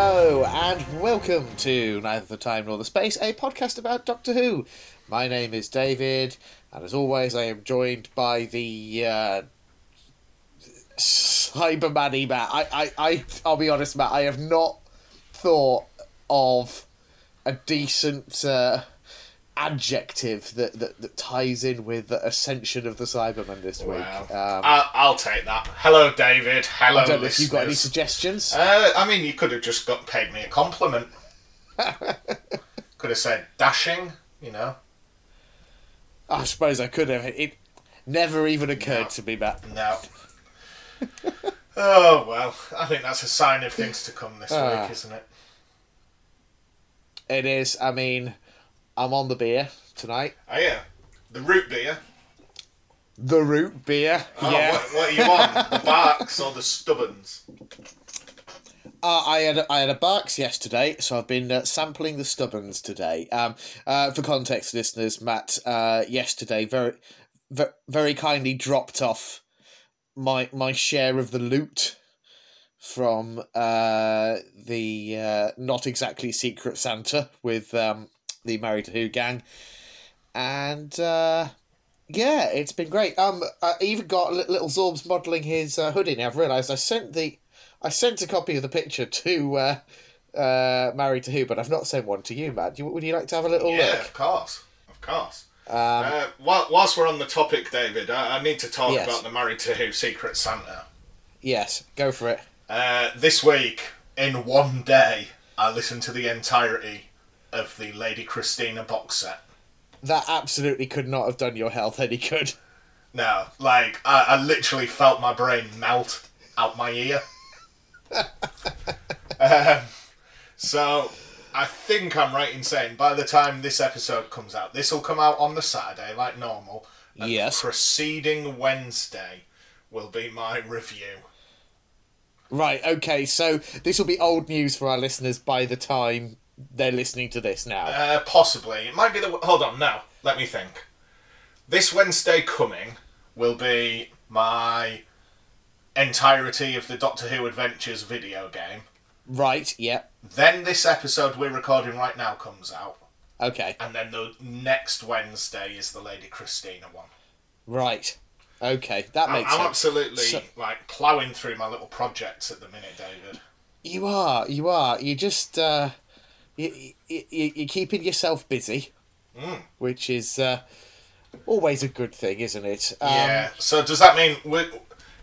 Hello and welcome to Neither the Time Nor the Space, a podcast about Doctor Who. My name is David, and as always, I am joined by the uh, Cyberman Matt. I, I, I, I'll be honest, Matt. I have not thought of a decent uh, adjective that, that, that ties in with the ascension of the Cyberman this week. Wow. Um, I'll, I'll take that. Hello, David. Hello, I don't know if you've got any suggestions. Uh, I mean, you could have just got paid me a compliment. could have said dashing, you know. I suppose I could have. It never even occurred No. to me, Matt. No. oh well, I think that's a sign of things to come this Ah. week, isn't it? It is. I mean, I'm on the beer tonight. Oh yeah, the root beer. The root beer. Oh, yeah. what, what are you on? the Barq's or the stubborns? Uh, I had a, I had a Barq's yesterday, so I've been uh, sampling the stubborns today. Um, uh, for context, listeners, Matt uh, yesterday very, very very kindly dropped off my my share of the loot from uh, the uh, not exactly secret Santa with um, the Married to Who gang, and uh, yeah, it's been great. Um, I even got little Zorbs modelling his uh, hoodie. Now I've realised I sent the I sent a copy of the picture to uh, uh, Married to Who, but I've not sent one to you, Matt. You, would you like to have a little Yeah, look? of course, of course. Um, Uh, while, whilst we're on the topic, David, I, I need to talk Yes. about the Married to Who Secret Santa. yes, go for it. Uh, this week, in one day, I listened to the entirety of the Lady Christina box set. That absolutely could not have done your health any good. No, like, I, I literally felt my brain melt out my ear. um, so, I think I'm right in saying by the time this episode comes out, this will come out on the Saturday like normal. And Yes. The preceding Wednesday will be my review. Right, okay, so this will be old news for our listeners by the time they're listening to this now. Uh, possibly. It might be the. Hold on, now. Let me think. This Wednesday coming will be my entirety of the Doctor Who Adventures video game. right, yeah, Then this episode we're recording right now comes out. okay, And then the next Wednesday is the Lady Christina one. right, okay, that I'm, makes I'm sense. absolutely So- like ploughing through my little projects at the minute, David. You are, you are. You just, uh, you, you, you- you're keeping yourself busy, Mm. which is uh, always a good thing, isn't it? Um, yeah. So does that mean we?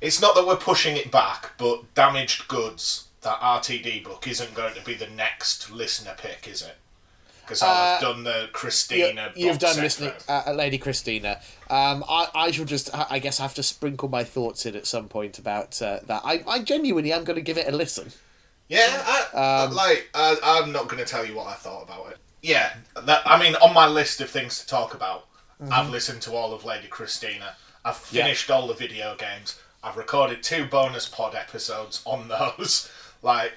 It's not that we're pushing it back, but damaged goods. That RTD book isn't going to be the next listener pick, is it? Because I've done the Christina. you've done set listening, uh, Lady Christina. Um, I, I shall just, I I guess, have to sprinkle my thoughts in at some point about uh, that. I, I genuinely am going to give it a listen. Yeah, I, Um, like I, I'm not going to tell you what I thought about it. Yeah, that, I mean, on my list of things to talk about, Mm-hmm. I've listened to all of Lady Christina. I've finished all the video games. I've recorded two bonus pod episodes on those. Like,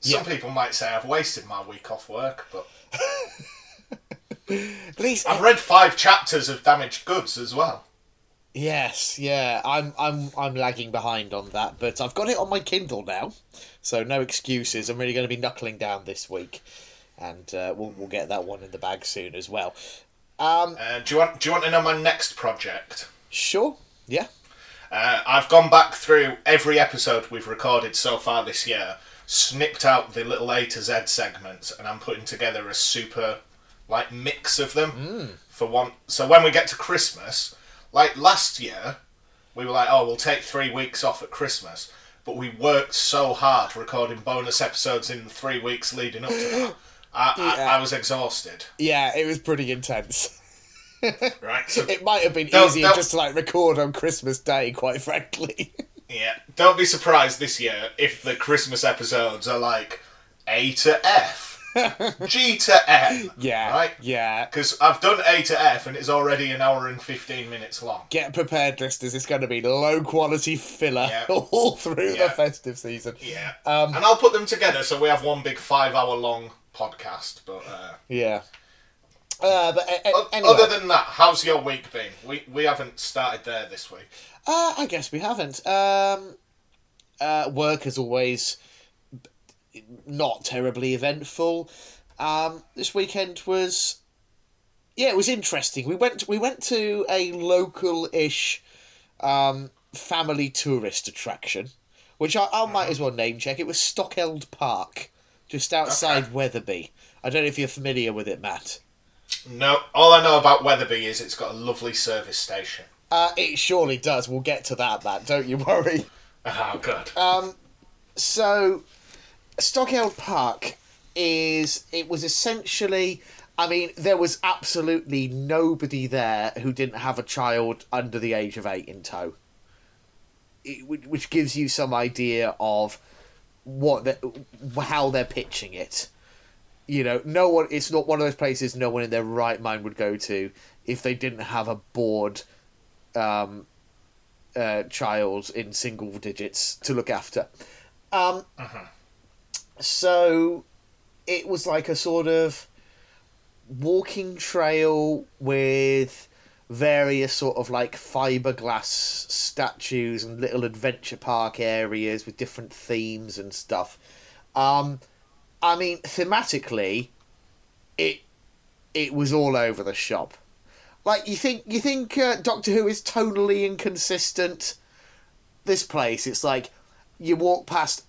some people might say I've wasted my week off work, but At least, I've read five chapters of Damaged Goods as well. Yes, yeah, I'm, I'm, I'm lagging behind on that, but I've got it on my Kindle now, so no excuses. I'm really going to be knuckling down this week, and uh, we'll, we'll get that one in the bag soon as well. Um, Uh, do you want? Do you want to know my next project? sure, yeah, Uh, I've gone back through every episode we've recorded so far this year, snipped out the little A to Z segments, and I'm putting together a super like mix of them for one. So when we get to Christmas, like last year, we were like, oh, we'll take three weeks off at Christmas, but we worked so hard recording bonus episodes in the three weeks leading up to that. I, Yeah. I, I was exhausted. yeah, it was pretty intense. Right. So It might have been Don't- easier don't- just to like record on Christmas Day, quite frankly. Yeah, don't be surprised this year if the Christmas episodes are like A to F, G to M. yeah, Right? yeah. Because I've done A to F and it's already an hour and 15 minutes long. Get prepared, listeners. It's going to be low quality filler Yeah. all through Yeah. the festive season. Yeah. Um, and I'll put them together so we have one big five hour long podcast. But uh, Yeah. Uh, but uh, anyway, other than that, how's your week been? We, we haven't started there this week. uh, I guess we haven't. Um, uh, work as always. Not terribly eventful. Um, this weekend was, yeah, it was interesting. We went we went to a local-ish um, family tourist attraction, which I, I might as well name check. It was Stockeld Park, just outside Okay. Wetherby. I don't know if you're familiar with it, Matt. No, all I know about Wetherby is it's got a lovely service station. Uh, it surely does. We'll get to that, Matt. Don't you worry. Oh, good. So, Stockeld Park is. It was essentially. I mean, there was absolutely nobody there who didn't have a child under the age of eight in tow. It, which- gives you some idea of what the, how they're pitching it. You know, no one. It's not one of those places no one in their right mind would go to if they didn't have a bored um, uh, child in single digits to look after. Um, So it was like a sort of walking trail with various sort of like fiberglass statues and little adventure park areas with different themes and stuff. Um, I mean, thematically, it it was all over the shop. Like you think you think uh, Doctor Who is tonally inconsistent. This place, it's like you walk past,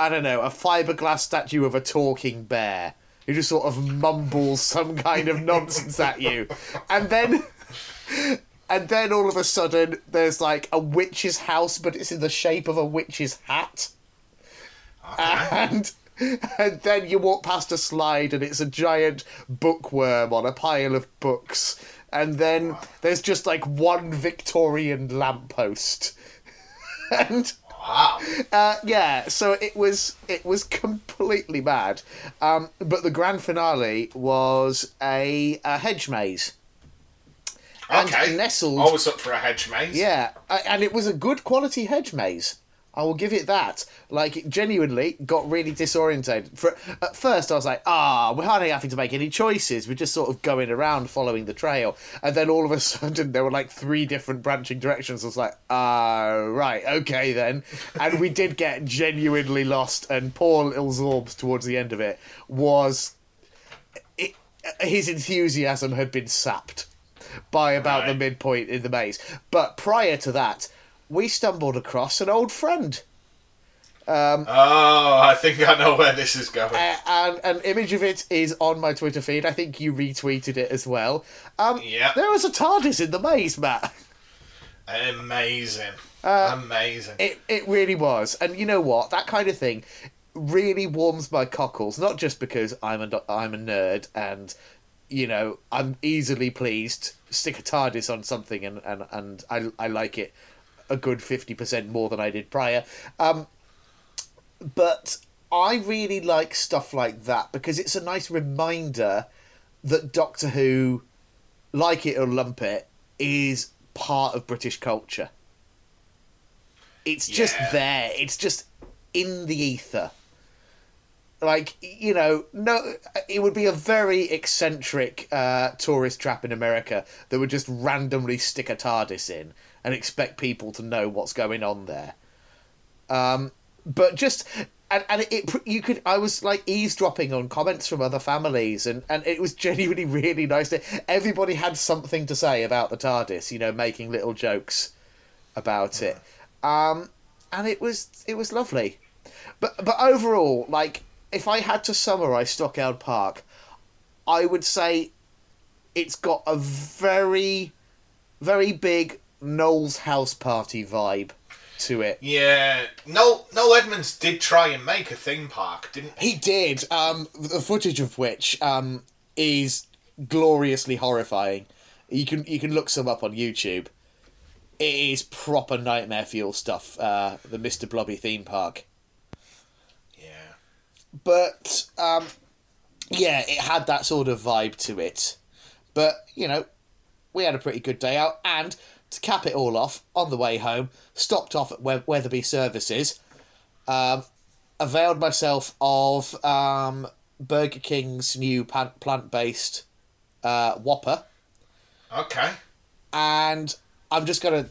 I don't know, a fiberglass statue of a talking bear who just sort of mumbles some kind of nonsense at you, and then. And then all of a sudden, there's like a witch's house, but it's in the shape of a witch's hat Okay. and and then you walk past a slide and it's a giant bookworm on a pile of books and then there's just like one victorian lamppost and wow. uh, yeah so it was it was completely mad um, but the grand finale was a, a hedge maze and Okay. nestled Always up for a hedge maze. yeah, and it was a good quality hedge maze. I will give it that. Like, it genuinely got really disorientated. For at first, I was like, "Ah, we're hardly having to make any choices. We're just sort of going around following the trail." And then all of a sudden, there were like three different branching directions. I was like, "Ah, right, okay then." And we did get genuinely lost. And poor little Zorbs towards the end of it was, it, his enthusiasm had been sapped by about the midpoint in the maze. But prior to that, we stumbled across an old friend. Oh, I think I know where this is going. Uh, and an image of it is on my Twitter feed. I think you retweeted it as well. Um, Yeah. There was a TARDIS in the maze, Matt. Amazing. Uh, Amazing. It, it really was. And you know what? That kind of thing really warms my cockles. Not just because I'm a, I'm a nerd and, you know, I'm easily pleased. Stick a TARDIS on something and, and, and I, I like it a good 50% more than I did prior. Um, but I really like stuff like that because it's a nice reminder that Doctor Who, like it or lump it, is part of British culture. It's just there. It's just in the ether. Like you know, no, it would be a very eccentric uh, tourist trap in America that would just randomly stick a TARDIS in and expect people to know what's going on there. Um, but just and and it you could I was like eavesdropping on comments from other families and and it was genuinely really nice everybody had something to say about the TARDIS, you know, making little jokes about it. Um, and it was it was lovely. But but overall, like if I had to summarize Stockeld Park, I would say it's got a very very big Noel's house party vibe to it. yeah. Noel, Noel Edmonds did try and make a theme park, didn't he? He did. Um, the footage of which um, is gloriously horrifying. You can you can look some up on YouTube. It is proper nightmare fuel stuff. Uh, the Mister Blobby theme park, Yeah. but um, yeah, it had that sort of vibe to it. But you know, we had a pretty good day out, and to cap it all off, on the way home, stopped off at We- Wetherby Services. Um, availed myself of um, Burger King's new plant based uh, Whopper, Okay. and I'm just gonna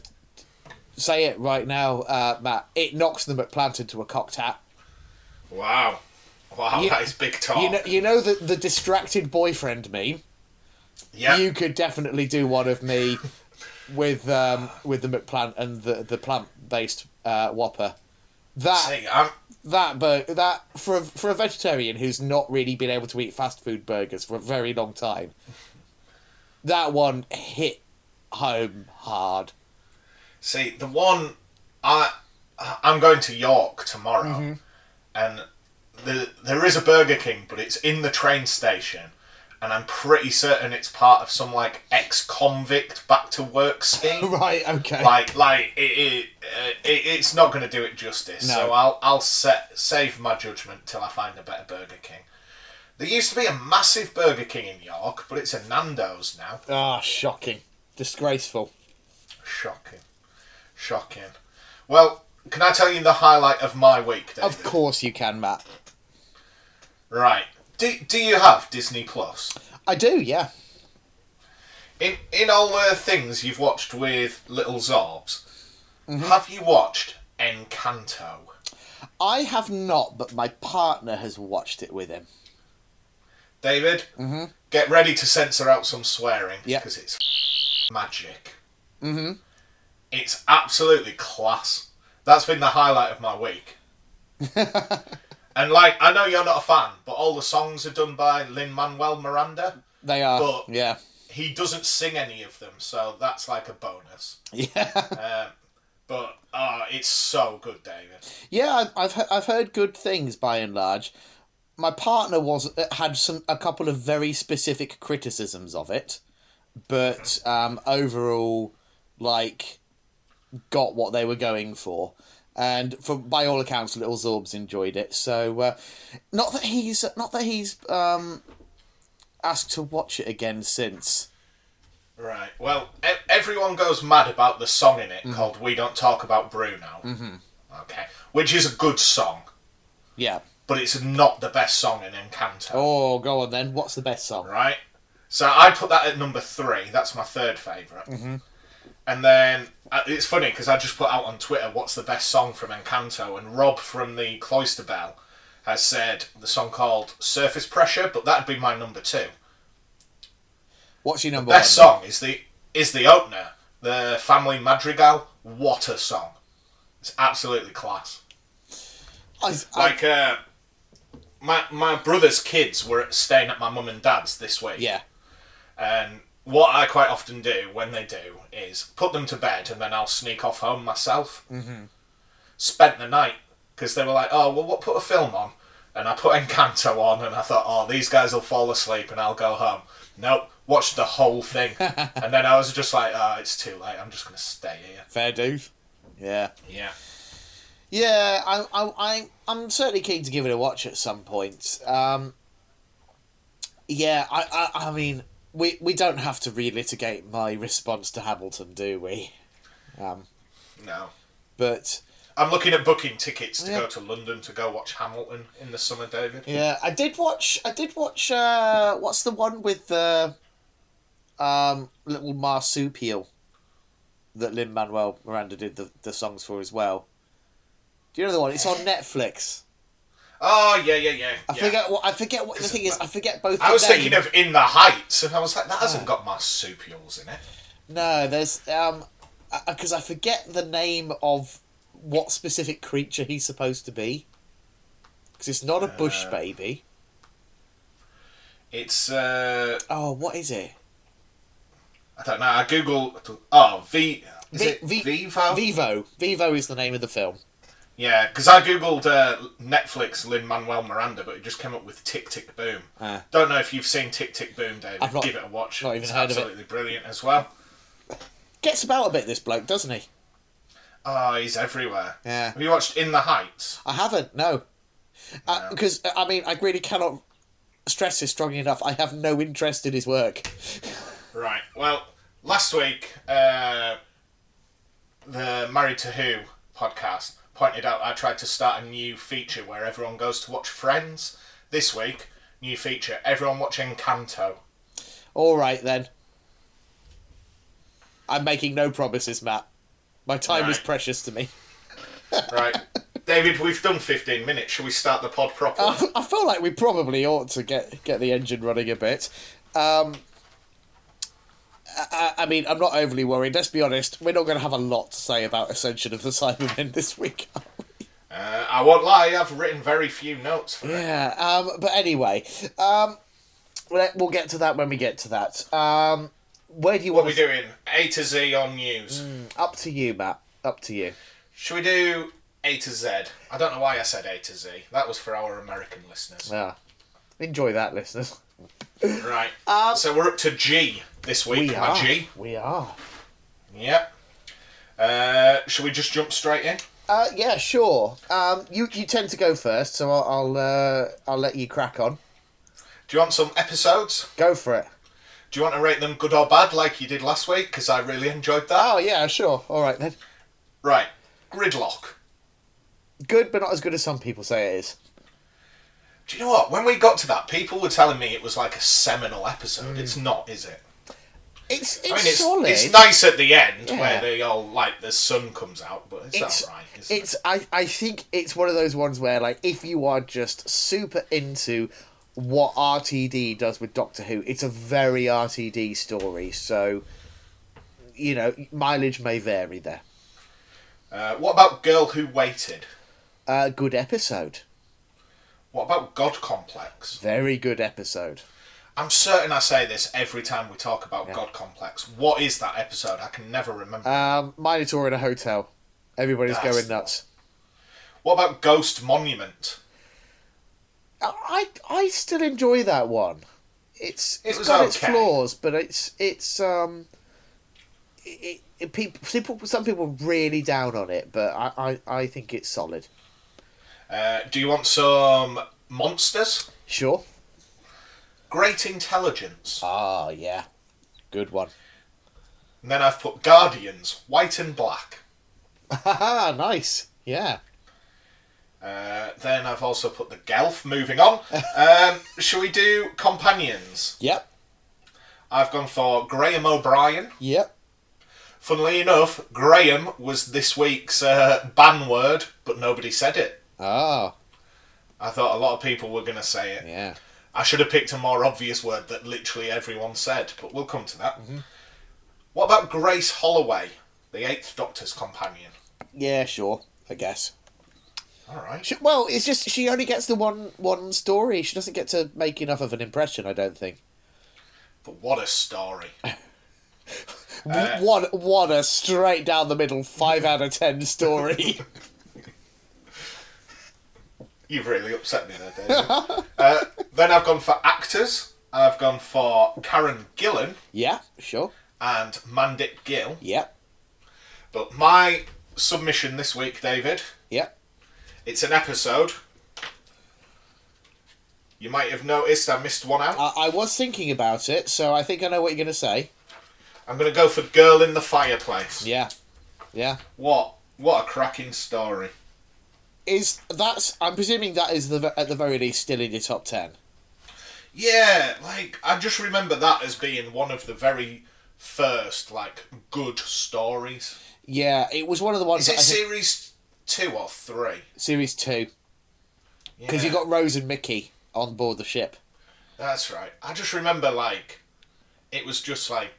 say it right now, uh, Matt. It knocks the McPlant into a cocked hat. Wow. Wow, You- that is big talk. You know, you know the the distracted boyfriend meme. yeah. You could definitely do one of me with um, with the McPlant and the the plant based uh, Whopper. That that bur- that for a, for a vegetarian who's not really been able to eat fast food burgers for a very long time. That one hit home hard. see, the one I I'm going to York tomorrow, Mm-hmm. and the, there is a Burger King, but it's in the train station, and I'm pretty certain it's part of some like ex-convict back to work scheme. Right. Okay. like like it, it, uh, it it's not going to do it justice. No. So I'll I'll set, save my judgment till I find a better Burger King. There used to be a massive Burger King in York, but it's a Nando's now. Ah, shocking, disgraceful. Shocking, shocking. Well, can I tell you the highlight of my week, David? Of course you can, Matt. Right. Do, do you have Disney Plus? I do. Yeah. In in all the things you've watched with Little Zorbs, Mm-hmm. have you watched Encanto? I have not, but my partner has watched it with him. David, Mm-hmm. get ready to censor out some swearing Yep. because it's magic. Mm-hmm. It's absolutely class. That's been the highlight of my week. and like, I know you're not a fan, but all the songs are done by Lin Manuel Miranda. They are. But- yeah. He doesn't sing any of them, so that's like a bonus. Yeah. Um, but uh, it's so good, David. Yeah, I've I've, heard good things by and large. My partner was uh, had some a couple of very specific criticisms of it, but um, overall, like, got what they were going for, and for by all accounts, Little Zorbs enjoyed it. So, uh, not that he's not that he's um, asked to watch it again since. Right. Well, e- everyone goes mad about the song in it called "We Don't Talk About Bruno." Mm-hmm. Okay, which is a good song, Yeah. but it's not the best song in Encanto. Oh, go on then. What's the best song? Right. So I put that at number three. That's my third favorite. Mm-hmm. And then it's funny because I just put out on Twitter what's the best song from Encanto, and Rob from the Cloister Bell has said the song called "Surface Pressure," but that'd be my number two. What's your number Best one? song is the is the opener, the Family Madrigal. What a song! It's absolutely class. I, I, Like uh, my my brother's kids were staying at my mum and dad's this week. yeah. And what I quite often do when they do is put them to bed and then I'll sneak off home myself. Mm-hmm. Spent the night because they were like, "Oh, well, what? Put a film on." And I put Encanto on, and I thought, "Oh, these guys will fall asleep, and I'll go home." Nope, watched the whole thing, and then I was just like, "Oh, it's too late. I'm just gonna stay here." Fair dues. Yeah. Yeah. Yeah, I, I, I, I'm certainly keen to give it a watch at some point. Um, yeah, I, I, I mean, we, we don't have to relitigate my response to Hamilton, do we? Um, No. but I'm looking at booking tickets to Yeah. go to London to go watch Hamilton in the summer, David. yeah, I did watch. I did watch. Uh, what's the one with the um, little marsupial that Lin Manuel Miranda did the, the songs for as well? Do you know the one? It's on Netflix. Oh yeah, yeah, yeah. I yeah. forget what I forget what the thing is. I forget both. I was name. thinking of In the Heights, and I was like, that hasn't got marsupials in it. No, there's um, because I forget the name of what specific creature he's supposed to be. Because it's not a bush Uh, baby. It's uh, Oh, what is it? I don't know. I google. Oh, V. Is V- it V- Vivo? Vivo. Vivo is the name of the film. Yeah, because I googled uh, Netflix Lin Manuel Miranda, but it just came up with Tick Tick Boom. Ah. Don't know if you've seen Tick Tick Boom, David. I've not- Give it a watch. not even it's heard of it. absolutely brilliant as well. Gets about a bit, this bloke, doesn't he? Oh, he's everywhere. Yeah. Have you watched In the Heights? I haven't, no. No. Because, I mean, I really cannot stress this strongly enough. I have no interest in his work. Right. Well, last week, uh, the Married to Who podcast pointed out I tried to start a new feature where everyone goes to watch Friends. This week, new feature: everyone watch Encanto. All right, then. I'm making no promises, Matt. My time is precious to me. Right. David, we've done 15 minutes. Shall we start the pod properly? I, I feel like we probably ought to get get the engine running a bit. Um, I, I mean, I'm not overly worried. Let's be honest. We're not going to have a lot to say about Ascension of the Cybermen this week. are we? Uh, I won't lie, I've written very few notes for it. yeah. Um, but anyway, um, we'll get to that when we get to that. Um, where do you What are want we to? doing? A to Z on news. Up to you, Matt. Up to you. Should we do A to Z? I don't know why I said A to Z. That was for our American listeners. Yeah. Enjoy that, listeners. Right. Um, so we're up to G this week. we are. G. We are. Yep. Uh, shall we just jump straight in? Uh, yeah, sure. Um, you you tend to go first, so I'll I'll, uh, I'll let you crack on. Do you want some episodes? Go for it. Do you want to rate them good or bad like you did last week? Because I really enjoyed that. Oh yeah, sure. All right then. Right. Gridlock. Good, but not as good as some people say it is. Do you know what? When we got to that, people were telling me it was like a seminal episode. It's not, is it? It's it's, I mean, it's, solid. it's nice at the end Yeah. where they all like the sun comes out, but it's, It's alright. isn't it's I I think it's one of those ones where like if you are just super into what RTD does with Doctor Who, it's a very RTD story. So you know, mileage may vary there. Uh, what about Girl Who Waited? Uh, good episode. What about God Complex? Very good episode. I'm certain I say this every time we talk about Yeah. God Complex. What is that episode? I can never remember. Um, Minotaur in a hotel. Everybody's That's going nuts. what about Ghost Monument? I I still enjoy that one. It's It it's was got its flaws, but it's it's um. It, it, people, people, some people really down on it, but I, I, I think it's solid. Uh, do you want some monsters? Sure. Great Intelligence. Ah, yeah, good one. And then I've put Guardians, White and Black. Haha, nice. Yeah. Uh, then I've also put the Gelth. Moving on. um, shall we do Companions? Yep. I've gone for Graham O'Brien. Yep. Funnily enough, Graham was this week's uh, ban word, but nobody said it. Ah, I thought a lot of people were going to say it. yeah. I should have picked a more obvious word that literally everyone said, but we'll come to that. Mm-hmm. What about Grace Holloway, the Eighth Doctor's companion? Yeah, sure. I guess. All right. She, well, it's just she only gets the one one story. She doesn't get to make enough of an impression. I don't think. But what a story. W what what a straight down the middle five out of ten story. You've really upset me there, David. uh, then I've gone for actors. I've gone for Karen Gillan yeah, sure. and Mandip Gill. Yep. But my submission this week, David, Yep. it's an episode. You might have noticed I missed one out. I, I was thinking about it, so I think I know what you're going to say. I'm going to go for Girl in the Fireplace. Yeah. Yeah. What? What a cracking story. Is that's? I'm presuming that is the at the very least still in your top ten. Yeah, like I just remember that as being one of the very first like good stories. Yeah, it was one of the ones. Is that it I think- series two or three? series two because you got Rose and Mickey on board the ship. That's right. I just remember like it was just like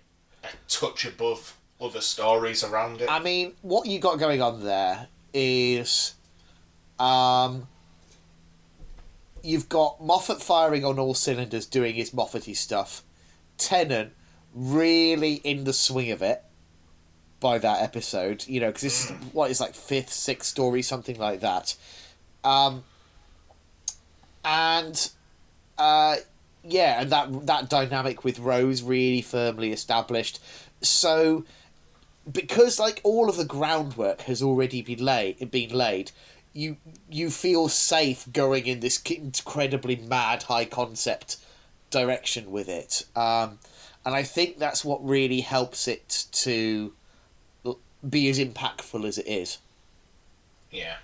a touch above other stories around it. I mean, what you got going on there is, um, you've got Moffat firing on all cylinders, doing his Moffat stuff. Tennant really in the swing of it by that episode, you know, because this is what is like fifth, sixth story, something like that. Um, and uh, yeah, and that that dynamic with Rose really firmly established. So because like all of the groundwork has already been laid, been laid, you you feel safe going in this incredibly mad high concept direction with it, um, and I think that's what really helps it to be as impactful as it is. yeah,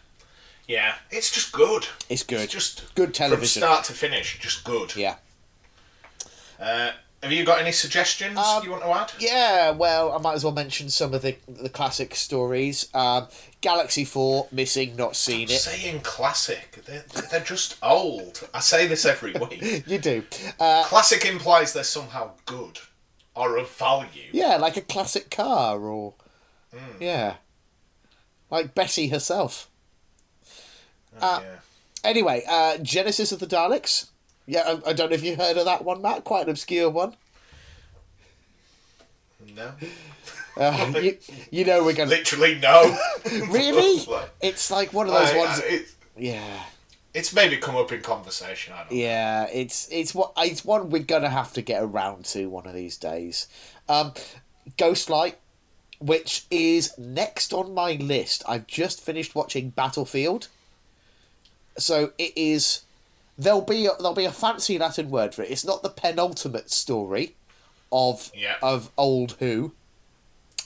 yeah. It's just good. It's good, It's just good from television. start to finish, just good. Yeah, Uh, Have you got any suggestions Um, you want to add? Yeah, well, I might as well mention some of the the classic stories. Um, Galaxy Four, missing, not seen it. Saying classic, they're, they're just old. I say this every week. You do, uh, classic implies they're somehow good or of value. yeah, like a classic car, or yeah, like Betty herself. Oh, Uh, yeah. Anyway, uh, Genesis of the Daleks. Yeah, I, I don't know if you heard of that one, Matt. Quite an obscure one. No. Uh, you, you know we're going to Literally no. really. Like, It's like one of those I- ones. I- it- yeah, it's maybe come up in conversation. I don't know. yeah. It's it's what it's one we're gonna have to get around to one of these days. Um, Ghostlight, which is next on my list. I've just finished watching Battlefield, so it is. There'll be a, there'll be a fancy Latin word for it. It's not the penultimate story of Yeah. of old Who,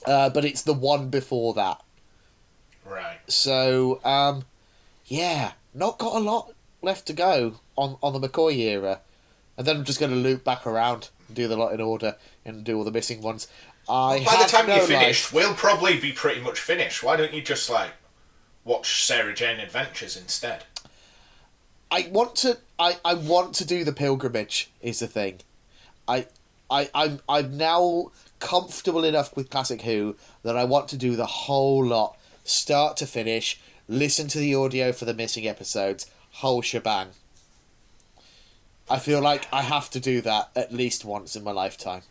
uh, but it's the one before that. Right. So, um, yeah, not got a lot left to go on, on the McCoy era. And then I'm just going to loop back around and do the lot in order and do all the missing ones. I By the time no you finish, life. we'll probably be pretty much finished. Why don't you just like watch Sarah Jane Adventures instead? I want to. I, I want to do the pilgrimage. Is the thing. I I I'm I'm now comfortable enough with classic Who that I want to do the whole lot, start to finish. Listen to the audio for the missing episodes, whole shebang. I feel like I have to do that at least once in my lifetime.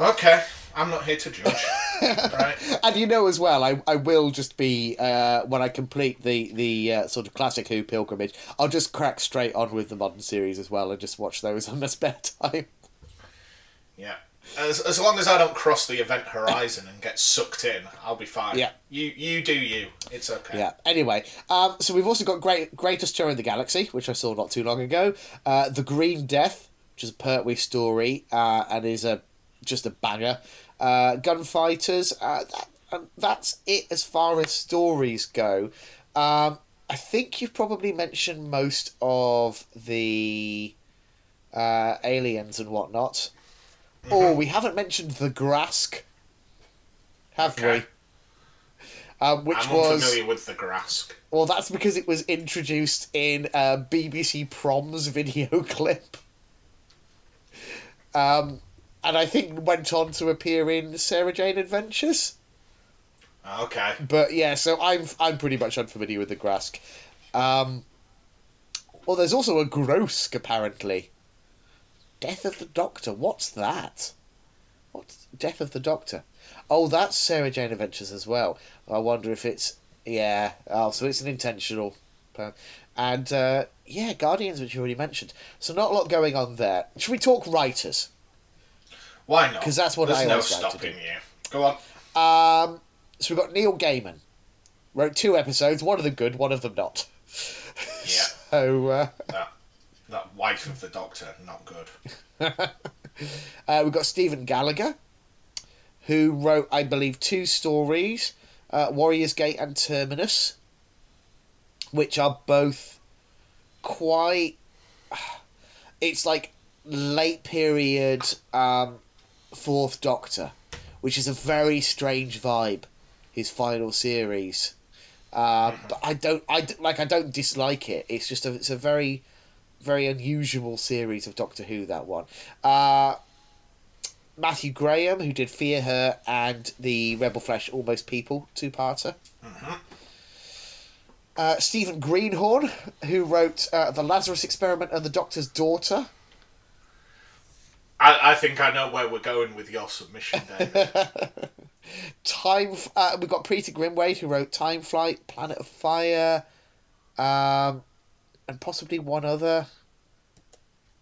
Okay, I'm not here to judge. right. And you know as well, I, I will just be uh, when I complete the the uh, sort of classic Who pilgrimage. I'll just crack straight on with the modern series as well and just watch those on my spare time. Yeah. As, as long as I don't cross the event horizon and get sucked in, I'll be fine. Yeah. You you do you. It's okay. Yeah. Anyway, um, so we've also got Great Greatest Show in the Galaxy, which I saw not too long ago. Uh, the Green Death, which is a Pertwee story uh, and is a just a banger. Uh, Gunfighters. Uh, that, and that's it as far as stories go. Um, I think you've probably mentioned most of the uh, aliens and whatnot. Oh, we haven't mentioned the Grask, have Okay. we? Um, which I'm was unfamiliar with the Grask. well, that's because it was introduced in a BBC Proms video clip. Um, and I think went on to appear in Sarah Jane Adventures. Okay. But yeah, so I'm I'm pretty much unfamiliar with the Grask. Um, well, there's also a Grosk apparently. Death of the Doctor. What's that? What's Death of the Doctor? Oh, that's Sarah Jane Adventures as well. I wonder if it's yeah. Oh, so it's an intentional plan. And uh, yeah, Guardians, which you already mentioned. So not a lot going on there. Should we talk writers? Why not? Because that's what There's I no always like to stopping you. Go on. Um, so we've got Neil Gaiman. Wrote two episodes, one of them good, one of them not. Yeah. So uh, That that wife of the Doctor, not good. uh, we've got Stephen Gallagher, who wrote, I believe, two stories, uh, Warriors Gate and Terminus, which are both quite. It's like late period um, Fourth Doctor, which is a very strange vibe. His final series, um, but I don't, I like, I don't dislike it. It's just a, it's a very, very unusual series of Doctor Who. That one. Uh, Matthew Graham, who did Fear Her and the Rebel Flesh Almost People two parter. Uh, Stephen Greenhorn, who wrote uh, The Lazarus Experiment and The Doctor's Daughter. I, I think I know where we're going with your submission, David. Time. F- Uh, we've got Peter Grimwade, who wrote Time Flight, Planet of Fire, um, and possibly one other.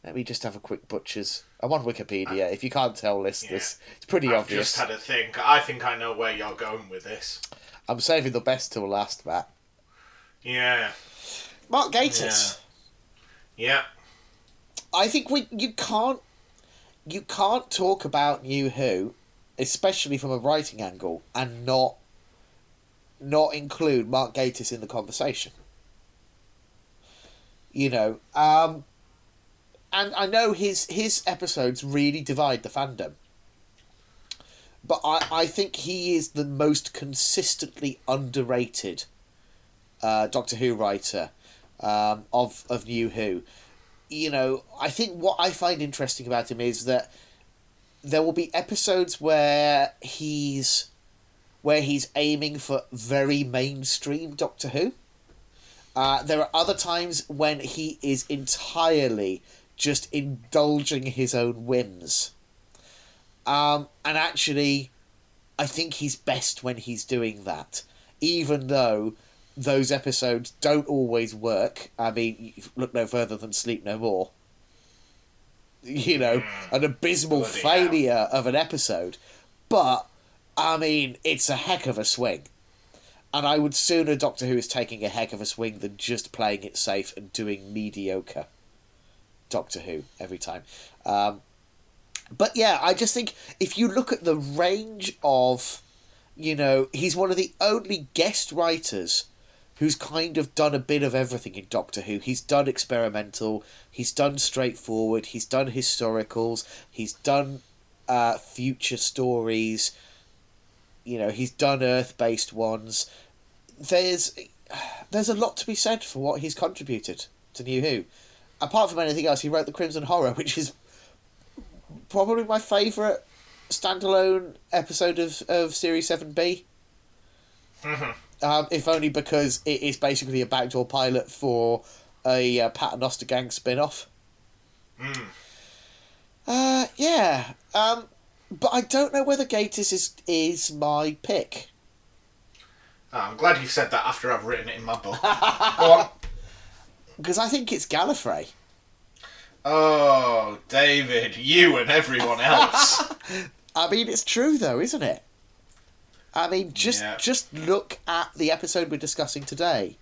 Let me just have a quick butcher's. I'm on Wikipedia. If you can't tell, listeners, it's pretty I've obvious. just had a think. I think I know where you're going with this. I'm saving the best till last, Matt. Yeah. Mark Gatiss. Yeah. I think we you can't you can't talk about New Who, especially from a writing angle, and not not include Mark Gatiss in the conversation. You know, um, and I know his his episodes really divide the fandom. But I, I think he is the most consistently underrated uh, Doctor Who writer um, of of New Who. You know, I think what I find interesting about him is that there will be episodes where he's where he's aiming for very mainstream Doctor Who. Uh, there are other times when he is entirely just indulging his own whims. Um, and actually, I think he's best when he's doing that, even though those episodes don't always work. I mean, look no further than Sleep No More. You know, an abysmal Bloody failure of an episode. But, I mean, it's a heck of a swing. And I would sooner Doctor Who is taking a heck of a swing than just playing it safe and doing mediocre Doctor Who every time. Um, but yeah, I just think if you look at the range of, you know, he's one of the only guest writers who's kind of done a bit of everything in Doctor Who. He's done experimental, he's done straightforward, he's done historicals, he's done uh, future stories, you know, he's done Earth based ones. There's there's a lot to be said for what he's contributed to New Who. Apart from anything else, he wrote the Crimson Horror, which is probably my favourite standalone episode of, of Series 7B. Um, if only because it is basically a backdoor pilot for a uh, Paternoster Gang spin off. Uh, yeah. Um, but I don't know whether Gatiss is, is my pick. Oh, I'm glad you said that after I've written it in my book. Go on. Because I think it's Gallifrey. Oh, David, you and everyone else. I mean, it's true though, isn't it? I mean, just Yeah. just look at the episode we're discussing today.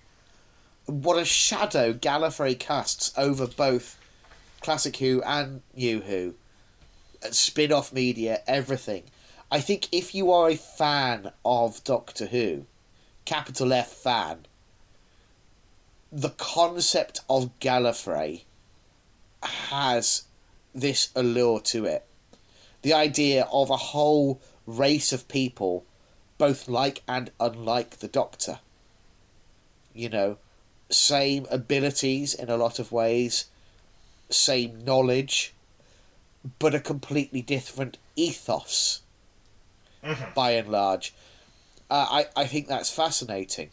What a shadow Gallifrey casts over both Classic Who and New Who. Uh, Spin off media, everything. I think if you are a fan of Doctor Who, capital F fan, the concept of Gallifrey has this allure to it. The idea of a whole race of people, both like and unlike the Doctor. You know, same abilities in a lot of ways, same knowledge, but a completely different ethos, by and large. Uh, I, I think that's fascinating.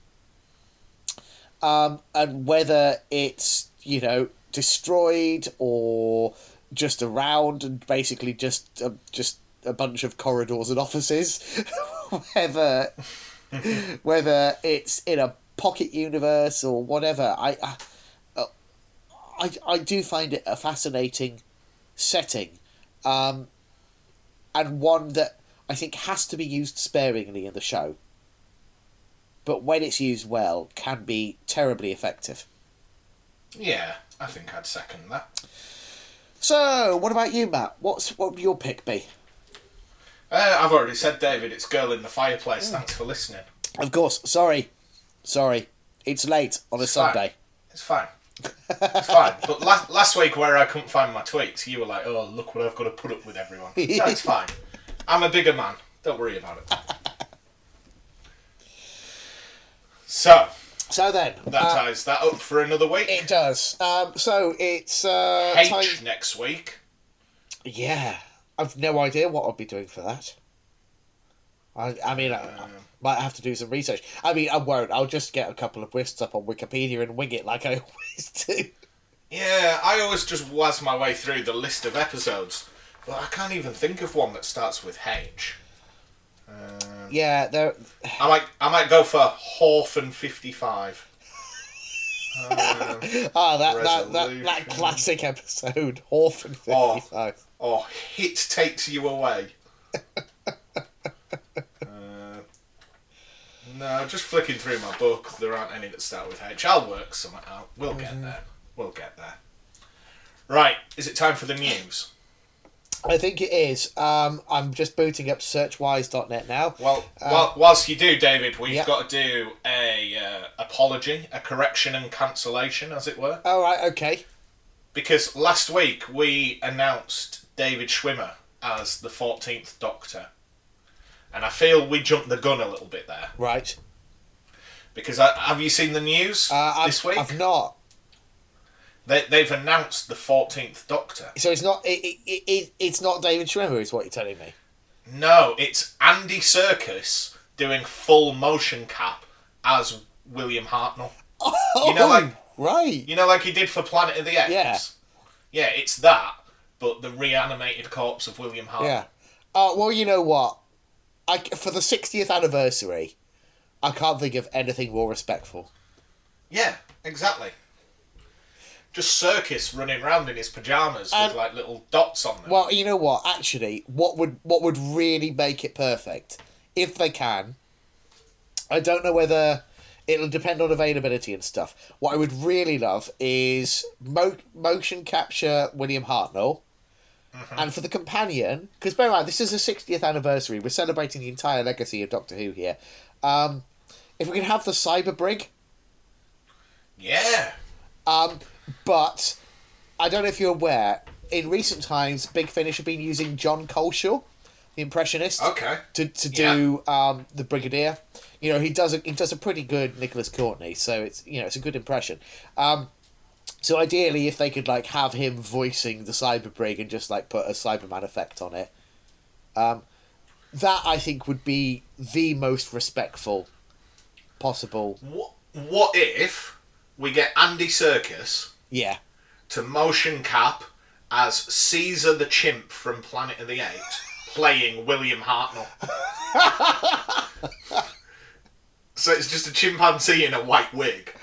Um, and whether it's, you know, destroyed or just around and basically just uh, just a bunch of corridors and offices, whether whether it's in a pocket universe or whatever, I, I uh, I I do find it a fascinating setting, um, and one that I think has to be used sparingly in the show. But when it's used well, can be terribly effective. yeah, I think I'd second that. So, what about you, Matt? What's what would your pick be? Uh, I've already said, David, it's Girl in the Fireplace. Thanks for listening. Of course, sorry, sorry, it's late on a It's fine. Sunday. It's fine. It's fine. But last, last week, where I couldn't find my tweets, you were like, oh, look what I've got to put up with everyone. It's fine. I'm a bigger man. Don't worry about it. So, So then, that uh, ties that up for another week. it does. Um, so it's uh, H time. next week. Yeah, I've no idea what I'll be doing for that. I, I mean, I, I might have to do some research. I mean, I won't. I'll just get a couple of lists up on Wikipedia and wing it like I always do. Yeah, I always just waz my way through the list of episodes, but I can't even think of one that starts with H. Um, Yeah, there. I might, I might go for Horfin fifty Um, Ah, that that, that that classic episode, Orphan Oh. Fifty Five. or Hit takes you away. uh, no, just flicking through my book. There aren't any that start with H. I'll work some out. We'll get there. We'll get there. Right, is it time for the news? I think it is. Um, I'm just booting up searchwise.net now. Well, while, whilst you do, David, we've Yeah. got to do a uh, apology, a correction and cancellation, as it were. All right, okay. because last week we announced David Schwimmer as the 14th Doctor. And I feel we jumped the gun a little bit there. Right. Because I, have you seen the news Uh, I've, this week? I've not. They, they've announced the 14th Doctor. So it's not. It, it, it, it's not David Schwimmer, is what you're telling me. No, it's Andy Serkis doing full motion cap as William Hartnell. Oh, know, like- right. You know, like he did for Planet of the Apes? Yeah. Yeah, it's that, but the reanimated corpse of William Hartnell. Yeah. Uh, well, you know what? I, for the 60th anniversary, I can't think of anything more respectful. Yeah, exactly. Just Serkis running around in his pajamas Um, with like little dots on them. Well, you know what? Actually, what would what would really make it perfect, if they can. I don't know whether it'll depend on availability and stuff. What I would really love is mo- motion capture William Hartnell. And for the companion, because bear in mind, this is the 60th anniversary. We're celebrating the entire legacy of Doctor Who here. Um, if we can have the Cyber Brig, yeah. um, but I don't know if you're aware. In recent times, Big Finish have been using Jon Culshaw, the impressionist, Okay. to, to do um, the Brigadier. You know, he does a he does a pretty good Nicholas Courtney, so it's you know it's a good impression. Um, so ideally, if they could like have him voicing the Cyber Brig and just like put a Cyberman effect on it, um, that I think would be the most respectful possible. What, what if we get Andy Serkis Yeah, to motion cap as Caesar the chimp from Planet of the Apes playing William Hartnell? so it's just a chimpanzee in a white wig.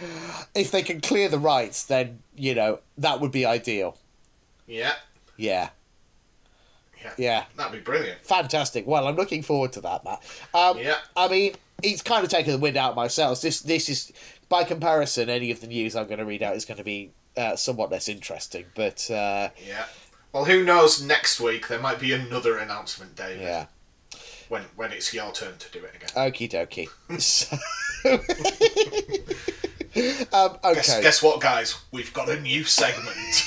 if they can clear the rights, then you know that would be ideal. Yeah. Yeah, Yeah. yeah. That'd be brilliant. Fantastic. Well, I'm looking forward to that, Matt. Um, Yeah. I mean, he's kind of taken the wind out of my sails. This, this is, by comparison, any of the news I'm going to read out is going to be uh, somewhat less interesting. But uh, Yeah. Well, who knows? Next week there might be another announcement, David. yeah, When when it's your turn to do it again. okie dokie. So, um, okay. Guess, guess what, guys? We've got a new segment.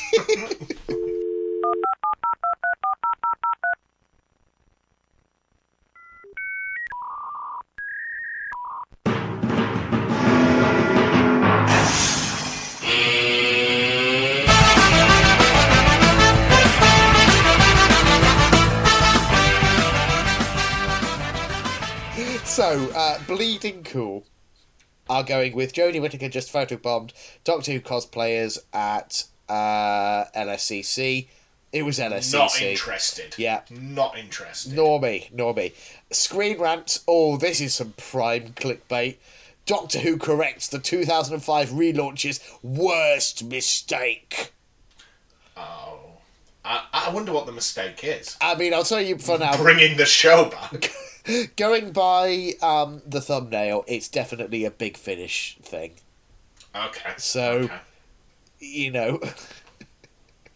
So, uh, Bleeding Cool are going with Jodie Whittaker just photobombed Doctor Who cosplayers at uh, LSCC. It was LSCC. Not interested. Yeah. Not interested. Nor me, nor me. Screen rant. Oh, this is some prime clickbait. Doctor Who corrects the 2005 relaunch's worst mistake. Oh. I, I wonder what the mistake is. I mean, I'll tell you for now. Bringing the show back. Going by um, the thumbnail, it's definitely a big finish thing. Okay. So- Okay. You know,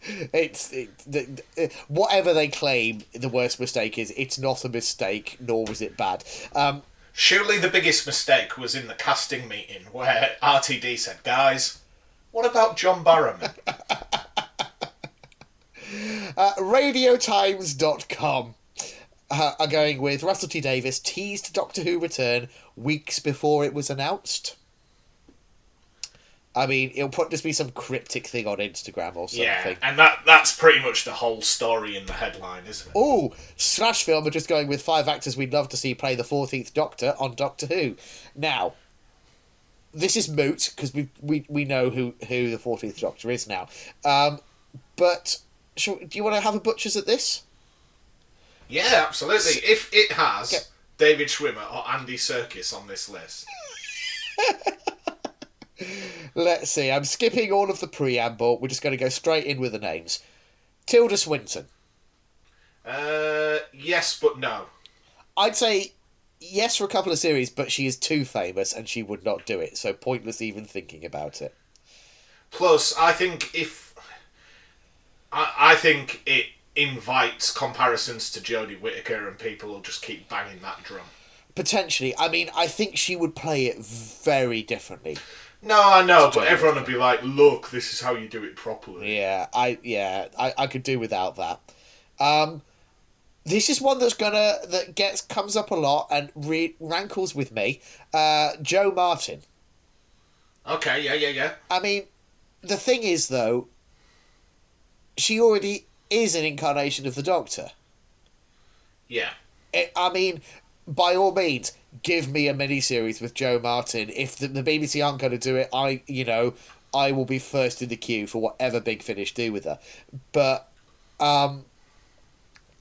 it's it, the, the, whatever they claim the worst mistake is. It's not a mistake, nor was it bad. Um, Surely the biggest mistake was in the casting meeting where RTD said, guys, what about John Barrowman? Uh, RadioTimes.com uh, are going with Russell T Davies teased Doctor Who return weeks before it was announced. I mean, it'll probably just be some cryptic thing on Instagram or something. yeah, and that that's pretty much the whole story in the headline, isn't it? Oh, Slash Film are just going with five actors we'd love to see play the 14th Doctor on Doctor Who. Now, this is moot because we, we we know who, who the 14th Doctor is now. Um, but shall, do you want to have a butcher's at this? Yeah, absolutely. If it has Okay. David Schwimmer or Andy Serkis on this list, Let's see. I'm skipping all of the preamble. We're just going to go straight in with the names. Tilda Swinton. uh, yes, but no. I'd say yes for a couple of series, but she is too famous and she would not do it. So pointless even thinking about it. Plus, I think if I, I think it invites comparisons to Jodie Whittaker, and people will just keep banging that drum. Potentially. I mean, I think she would play it very differently. No, I know, but everyone would be like, "Look, this is how you do it properly." Yeah, I yeah, I, I could do without that. Um, this is one that's gonna that gets comes up a lot and re- rankles with me. Uh, Jo Martin. Okay, yeah, yeah, yeah. I mean, the thing is though, she already is an incarnation of the Doctor. Yeah. It, I mean, by all means, give me a miniseries with Jo Martin. If the, the BBC aren't going to do it, I you know I will be first in the queue for whatever Big Finish do with her. But um,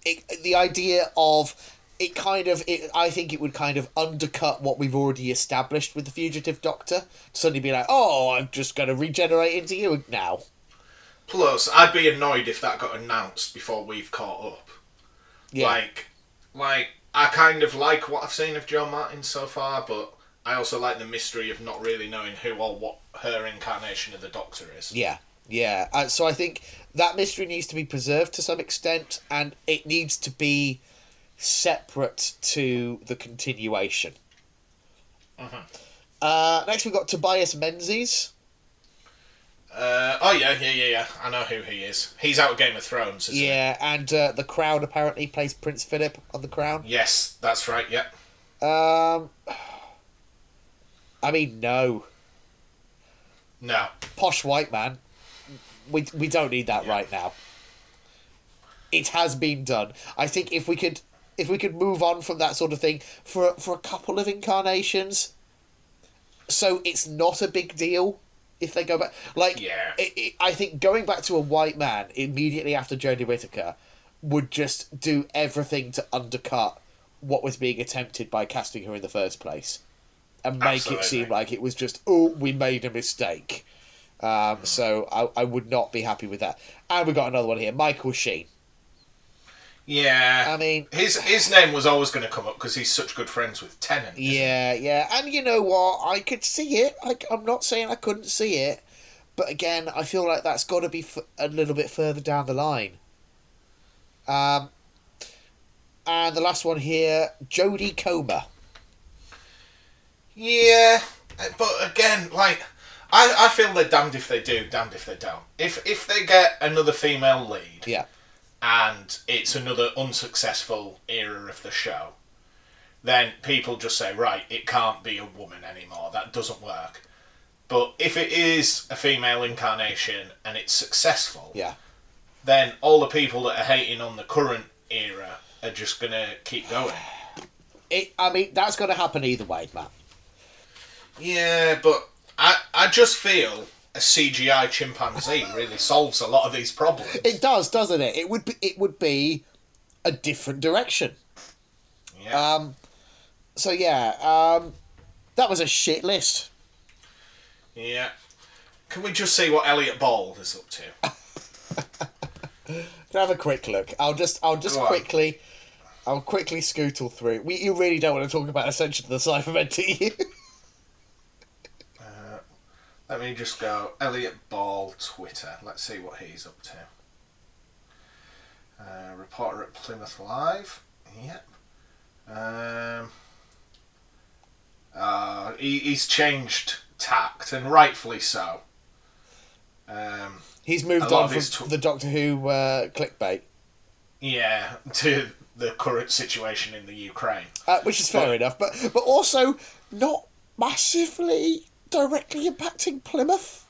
it, the idea of it kind of it, I think it would kind of undercut what we've already established with the fugitive Doctor. To suddenly be like, oh, I'm just going to regenerate into you now. Plus, I'd be annoyed if that got announced before we've caught up. Yeah. Like, like I kind of like what I've seen of Jo Martin so far, but I also like the mystery of not really knowing who or what her incarnation of the Doctor is. Yeah, yeah. Uh, so I think that mystery needs to be preserved to some extent, and it needs to be separate to the continuation. Mhm. Uh, next, we've got Tobias Menzies. Uh, oh yeah, yeah, yeah, yeah. I know who he is. He's out of Game of Thrones, isn't Yeah, and uh, the Crown apparently plays Prince Philip on the Crown. Yes, that's right. Yeah. Um, I mean, no, No. posh white man. We we don't need that Yeah. right now. It has been done. I think if we could if we could move on from that sort of thing for for a couple of incarnations, so it's not a big deal if they go back. Like, Yeah. it, it, I think going back to a white man immediately after Jodie Whittaker would just do everything to undercut what was being attempted by casting her in the first place, and make it seem like it was just oh we made a mistake. Um, so I, I would not be happy with that. And we got another one here, Michael Sheen. Yeah. I mean, his his name was always going to come up because he's such good friends with Tennant. Yeah, yeah, and you know what? I could see it. I, I'm not saying I couldn't see it, but again, I feel like that's got to be f- a little bit further down the line. Um, and the last one here, Jodie Comer. Yeah, but again, like I, I feel they're damned if they do, damned if they don't. If if they get another female lead Yeah, and it's another unsuccessful era of the show, then people just say, right, it can't be a woman anymore. That doesn't work. But if it is a female incarnation and it's successful, yeah, then all the people that are hating on the current era are just gonna keep going. it. I mean, that's going to happen either way, Matt. Yeah, but I I just feel a CGI chimpanzee really solves a lot of these problems. It does, doesn't it? It would be. It would be a different direction. Yeah. Um, so yeah, um, that was a shit list. yeah. Can we just see what Elliot Ball is up to? Have a quick look. I'll just I'll just Go on. quickly I'll quickly scootle through. We you really don't want to talk about Ascension to the Cybermen, do you? Let me just go Elliot Ball Twitter. Let's see what he's up to. Uh, reporter at Plymouth Live. Yep. Um, uh, he, he's changed tact, and rightfully so. Um, He's moved on from tw- the Doctor Who uh, clickbait, yeah, to the current situation in the Ukraine. uh, which is fair Well- enough, but but also not massively directly impacting Plymouth.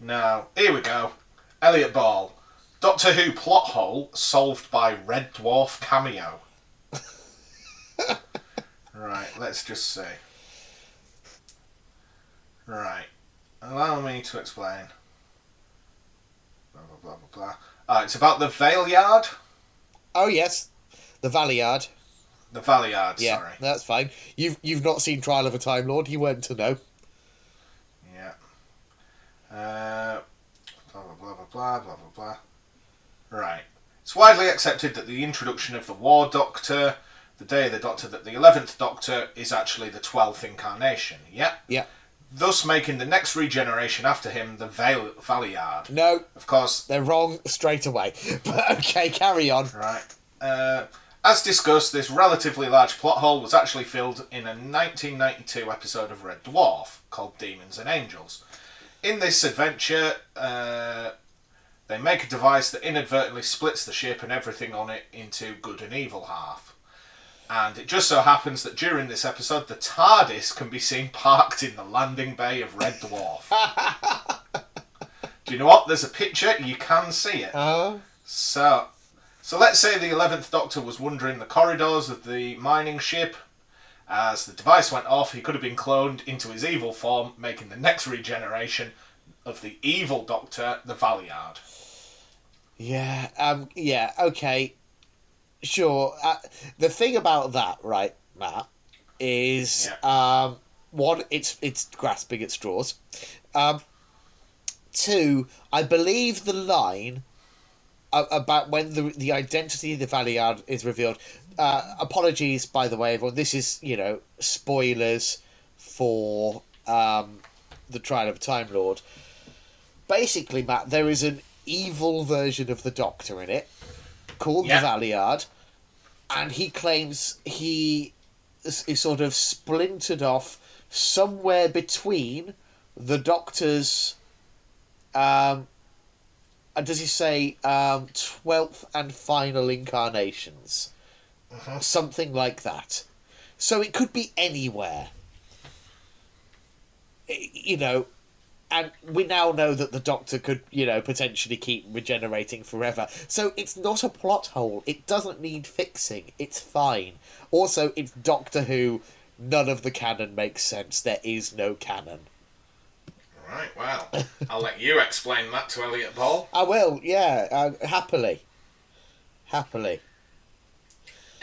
Now, here we go. Elliot Ball. Doctor Who plot hole solved by Red Dwarf cameo. right, let's just see. Right. Allow me to explain. Blah, blah, blah, blah, blah. Uh, it's about the Valeyard. Oh yes, the Valley Yard. The Valley Yard, Yeah, sorry. that's fine. You've you've not seen Trial of a Time Lord. You weren't to know. Uh, blah, blah, blah, blah, blah, blah, blah, blah. Right. It's widely accepted that the introduction of the War Doctor, the Day of the Doctor, that the 11th Doctor is actually the 12th incarnation. Yep. Yeah. Thus making the next regeneration after him the Vale, Valeyard. No, Of course, they're wrong straight away. But okay, carry on. right. Uh, As discussed, this relatively large plot hole was actually filled in a 1992 episode of Red Dwarf called Demons and Angels. In this adventure, uh, they make a device that inadvertently splits the ship and everything on it into good and evil half. And it just so happens that during this episode, the TARDIS can be seen parked in the landing bay of Red Dwarf. Do you know what? There's a picture, you can see it. Oh. So, so let's say the eleventh Doctor was wandering the corridors of the mining ship. As the device went off, he could have been cloned into his evil form, making the next regeneration of the evil Doctor, the Valeyard. Yeah, um, yeah, okay. Sure. Uh, the thing about that, right, Matt, is um, one, it's it's grasping at straws. Um, two, I believe the line about when the the identity of the Valeyard is revealed. Uh, apologies, by the way, everyone. This is you know spoilers for um, the Trial of a Time Lord. Basically, Matt, there is an evil version of the Doctor in it called Yeah. the Valeyard, and he claims he is, is sort of splintered off somewhere between the Doctor's. Um, and does he say um, twelfth and final incarnations? Something like that. So it could be anywhere. You know, and we now know that the Doctor could, you know, potentially keep regenerating forever. So it's not a plot hole. It doesn't need fixing. It's fine. Also, it's Doctor Who. None of the canon makes sense. There is no canon. Right, well, I'll let you explain that to Elliot Ball. I will, yeah, uh, happily. Happily.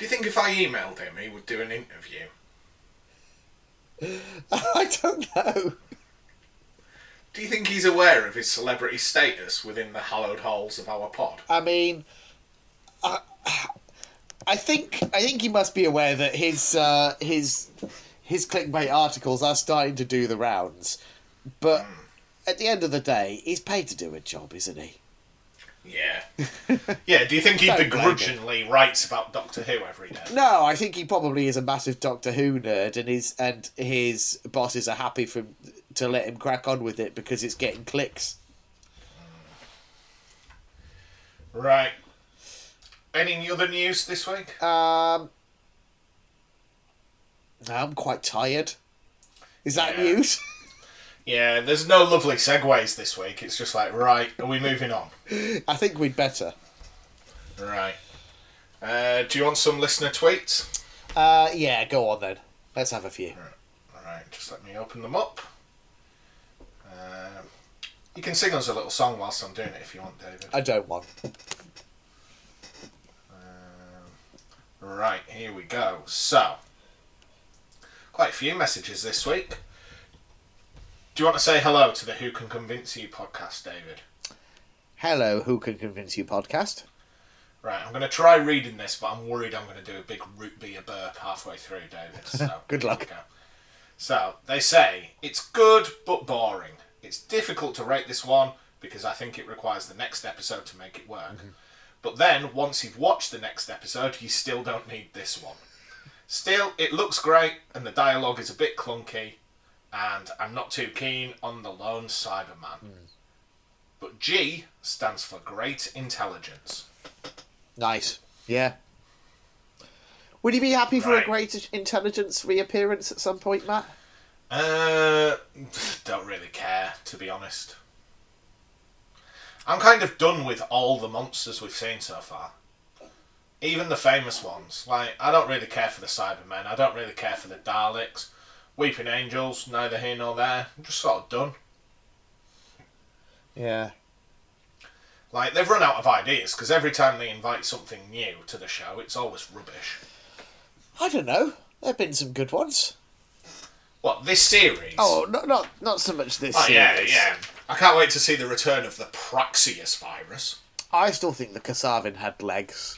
Do you think if I emailed him, he would do an interview? I don't know. Do you think he's aware of his celebrity status within the hallowed halls of our pod? I mean, I, I think I think he must be aware that his uh, his his clickbait articles are starting to do the rounds, but at the end of the day, he's paid to do a job, isn't he? Yeah. Yeah, do you think he Don't blame begrudgingly writes about Doctor Who every day? No, I think he probably is a massive Doctor Who nerd, and his and his bosses are happy for him to let him crack on with it because it's getting clicks. Right. Any other news this week? Um, I'm quite tired. Is that Yeah. news? Yeah, there's no lovely segues this week. It's just like, right, are we moving on? I think we'd better. Right. Uh, do you want some listener tweets? Uh, yeah, go on then. Let's have a few. Alright, just let me open them up. Um, you can sing us a little song whilst I'm doing it if you want, David. I don't want. Right, here we go. So, quite a few messages this week. Do you want to say hello to the Who Can Convince You podcast, David? Hello, Who Can Convince You podcast. Right, I'm going to try reading this, but I'm worried I'm going to do a big root beer burp halfway through, David. So, Good luck. go. So, they say, it's good but boring. It's difficult to rate this one because I think it requires the next episode to make it work. Mm-hmm. But then, once you've watched the next episode, you still don't need this one. Still, it looks great, and the dialogue is a bit clunky, and I'm not too keen on the lone Cyberman. But G stands for Great Intelligence. Nice. Yeah. Would you be happy for Right. a great intelligence reappearance at some point, Matt? Uh, don't really care, to be honest. I'm kind of done with all the monsters we've seen so far. Even the famous ones. Like, I don't really care for the Cybermen. I don't really care for the Daleks. Weeping Angels, neither here nor there. I'm just sort of done. Yeah. Like, they've run out of ideas, because every time they invite something new to the show, it's always rubbish. I don't know. There've been some good ones. What, this series? Oh, not not not so much this Oh, yeah, yeah. I can't wait to see the return of the Praxeus virus. I still think the Kasaavin had legs.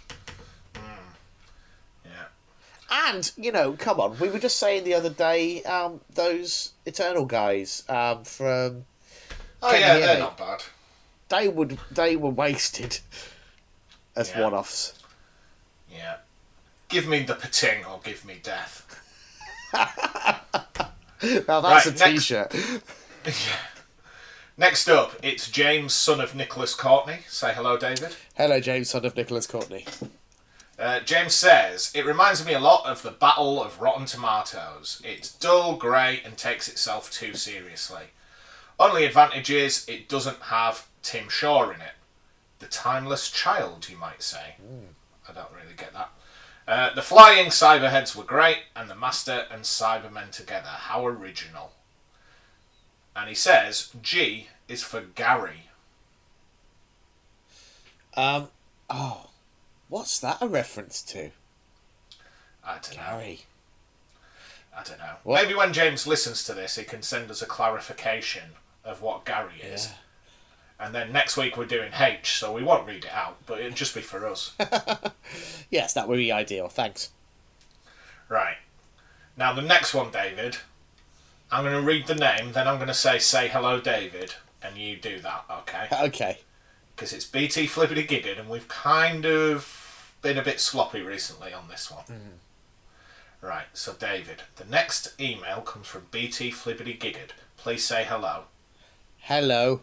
And, you know, come on, we were just saying the other day, um, those Eternal guys um, from Oh, yeah, they're not bad. they would they were wasted as Yeah. one offs. Yeah. Give me the Pting or give me death. Now that's Right, a next- t-shirt. Next up, it's James, son of Nicholas Courtney. Say hello, David. Hello, James, son of Nicholas Courtney. Uh, James says, It reminds me a lot of the Battle of Rotten Tomatoes. It's dull, grey, and takes itself too seriously. Only advantage is it doesn't have Tim Shaw in it. The timeless child, you might say. I don't really get that. Uh, the flying Cyberheads were great, and the Master and Cybermen together. How original. And he says, G is for Gary. Um, oh, what's that a reference to? I don't know. Gary. I don't know. What? Maybe when James listens to this, he can send us a clarification of what Gary is. And then next week we're doing H, so we won't read it out, but it'll just be for us. Yes, that would be ideal. Thanks. right. Now, the next one, David, I'm going to read the name, then I'm going to say, say hello, David, and you do that, okay? Okay. Because it's BT Flippity Gigged, and we've kind of been a bit sloppy recently on this one. Mm-hmm. Right, so David, the next email comes from BT Flippity Gigged. Please say hello. Hello.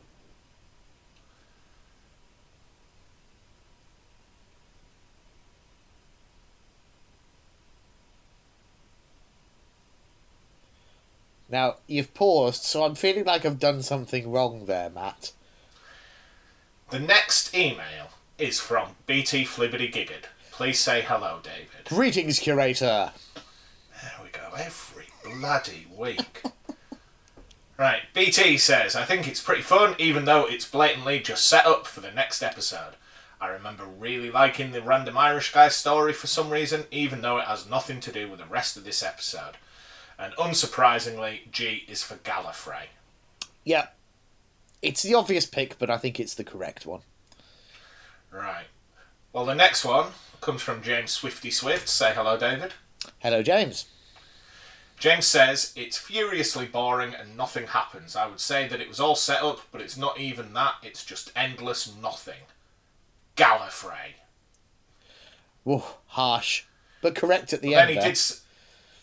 Now, you've paused, so I'm feeling like I've done something wrong there, Matt. The next email is from BT Flibbity Gigged. Please say hello, David. Greetings, curator. There we go, every bloody week. right, BT says, I think it's pretty fun, even though it's blatantly just set up for the next episode. I remember really liking the random Irish guy story for some reason, even though it has nothing to do with the rest of this episode. And unsurprisingly, G is for Gallifrey. Yeah. It's the obvious pick, but I think it's the correct one. Right. Well, the next one comes from James Swifty Swift. Say hello, David. Hello, James. James says it's furiously boring and nothing happens. I would say that it was all set up, but it's not even that. It's just endless nothing. Gallifrey. Whoa, harsh. But correct at the Then end he there. did.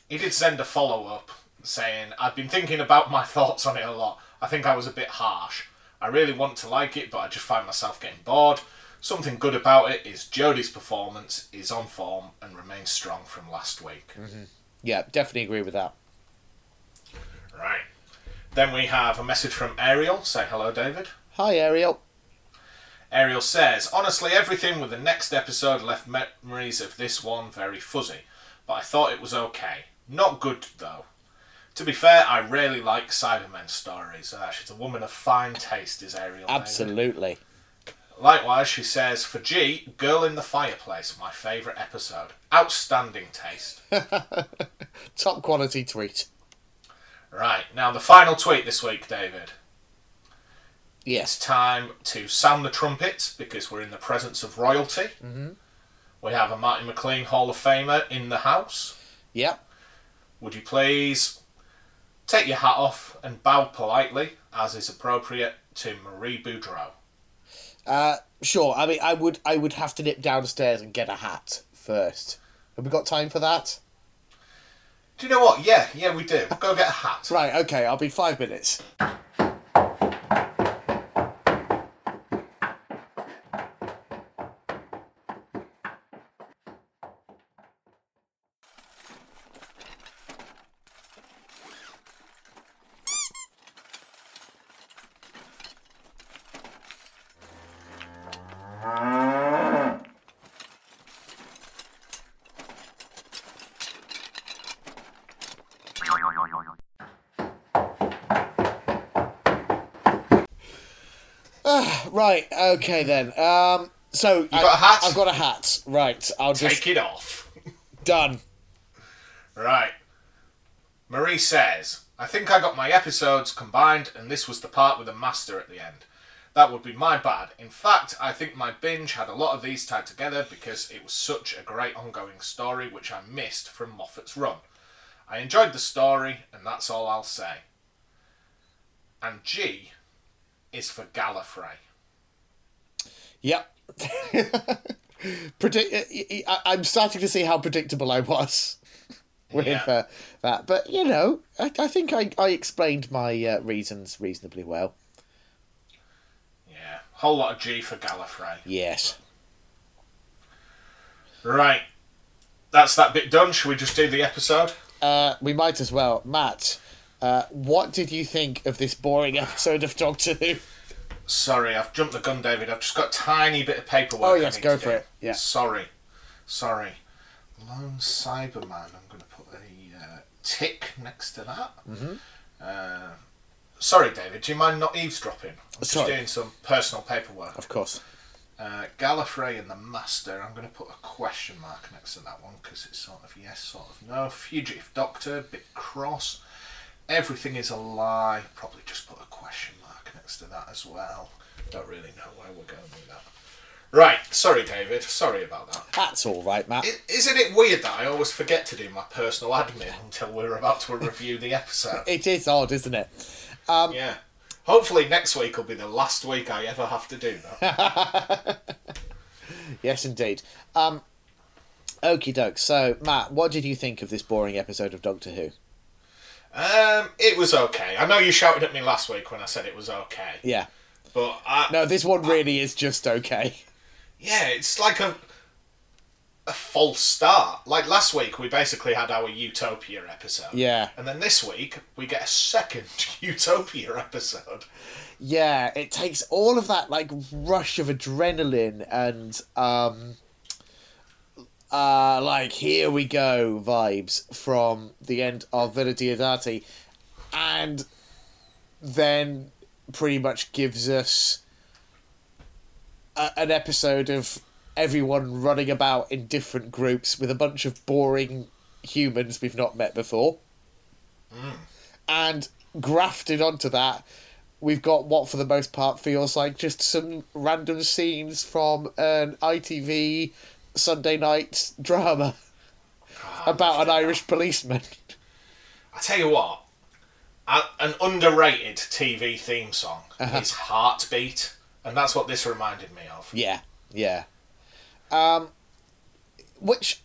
He did send a follow up saying, "I've been thinking about my thoughts on it a lot. I think I was a bit harsh. I really want to like it, but I just find myself getting bored. Something good about it is Jodie's performance is on form and remains strong from last week. Yeah, definitely agree with that. Right. Then we have a message from Ariel. Say hello, David. Hi, Ariel. Ariel says, honestly, everything with the next episode left memories of this one very fuzzy, but I thought it was okay. Not good, though. To be fair, I really like Cybermen stories. Uh, she's a woman of fine taste, is Ariel. David. Likewise, she says, for G, Girl in the Fireplace, my favourite episode. Outstanding taste. Top quality tweet. right, now the final tweet this week, David. Yes. It's time to sound the trumpets because we're in the presence of royalty. Mm-hmm. We have a Martin McLean Hall of Famer in the house. Yep. Would you please take your hat off and bow politely, as is appropriate, to Marie Boudreau? Uh, sure. I mean, I would, I would have to nip downstairs and get a hat first. Have we got time for that? Do you know what? Yeah, yeah, we do. Go get a hat. Right. Okay. I'll be five minutes. Right. Okay then. Um. So you got a hat? I've got a hat. Right. I'll just Take it off. done. Right. Marie says, I think I got my episodes combined and this was the part with the master at the end. That would be my bad. In fact, I think my binge had a lot of these tied together because it was such a great ongoing story which I missed from Moffat's run. I enjoyed the story and that's all I'll say. And G is for Gallifrey. Yep. Predict. I- I'm starting to see how predictable I was with Yeah. uh, that, but you know, I, I think I, I explained my uh, reasons reasonably well. Yeah, whole lot of G for Gallifrey. Yes. Right, that's that bit done. Should we just do the episode? Uh, we might as well, Matt. Uh, what did you think of this boring episode of Doctor Who? Sorry, I've jumped the gun, David. I've just got a tiny bit of paperwork. Oh, yes, go for do. it. Yeah. Sorry, sorry. Lone Cyberman. I'm going to put a uh, tick next to that. Mm-hmm. Uh, sorry, David. Do you mind not eavesdropping? I'm just Sorry. doing some personal paperwork. Of course. Uh, Gallifrey and the Master. I'm going to put a question mark next to that one because it's sort of yes, sort of no. Fugitive Doctor, bit cross. Everything is a lie. Probably just put a question next to that as well. Don't really know where we're going with that. Right, sorry, David. Sorry about that. That's all right, Matt. I- Isn't it weird that I always forget to do my personal admin until we're about to review the episode? It is odd, isn't it? Um, Yeah. Hopefully next week will be the last week I ever have to do that. Yes, indeed. Um, okie doke. So, Matt, what did you think of this boring episode of Doctor Who? Um, it was okay. I know you shouted at me last week when I said it was okay, Yeah. but I, No, this one really is just okay. yeah, it's like a a false start. Like last week, we basically had our Utopia episode. Yeah. And then this week, we get a second Utopia episode. Yeah, it takes all of that like rush of adrenaline and um uh like here we go vibes from the end of Villa Diodati and then pretty much gives us a, an episode of everyone running about in different groups with a bunch of boring humans we've not met before. And grafted onto that, we've got what for the most part feels like just some random scenes from an ITV Sunday night drama about an Irish policeman. I tell you what, an underrated TV theme song Uh-huh. is Heartbeat, and that's what this reminded me of. Yeah, yeah. Um, which,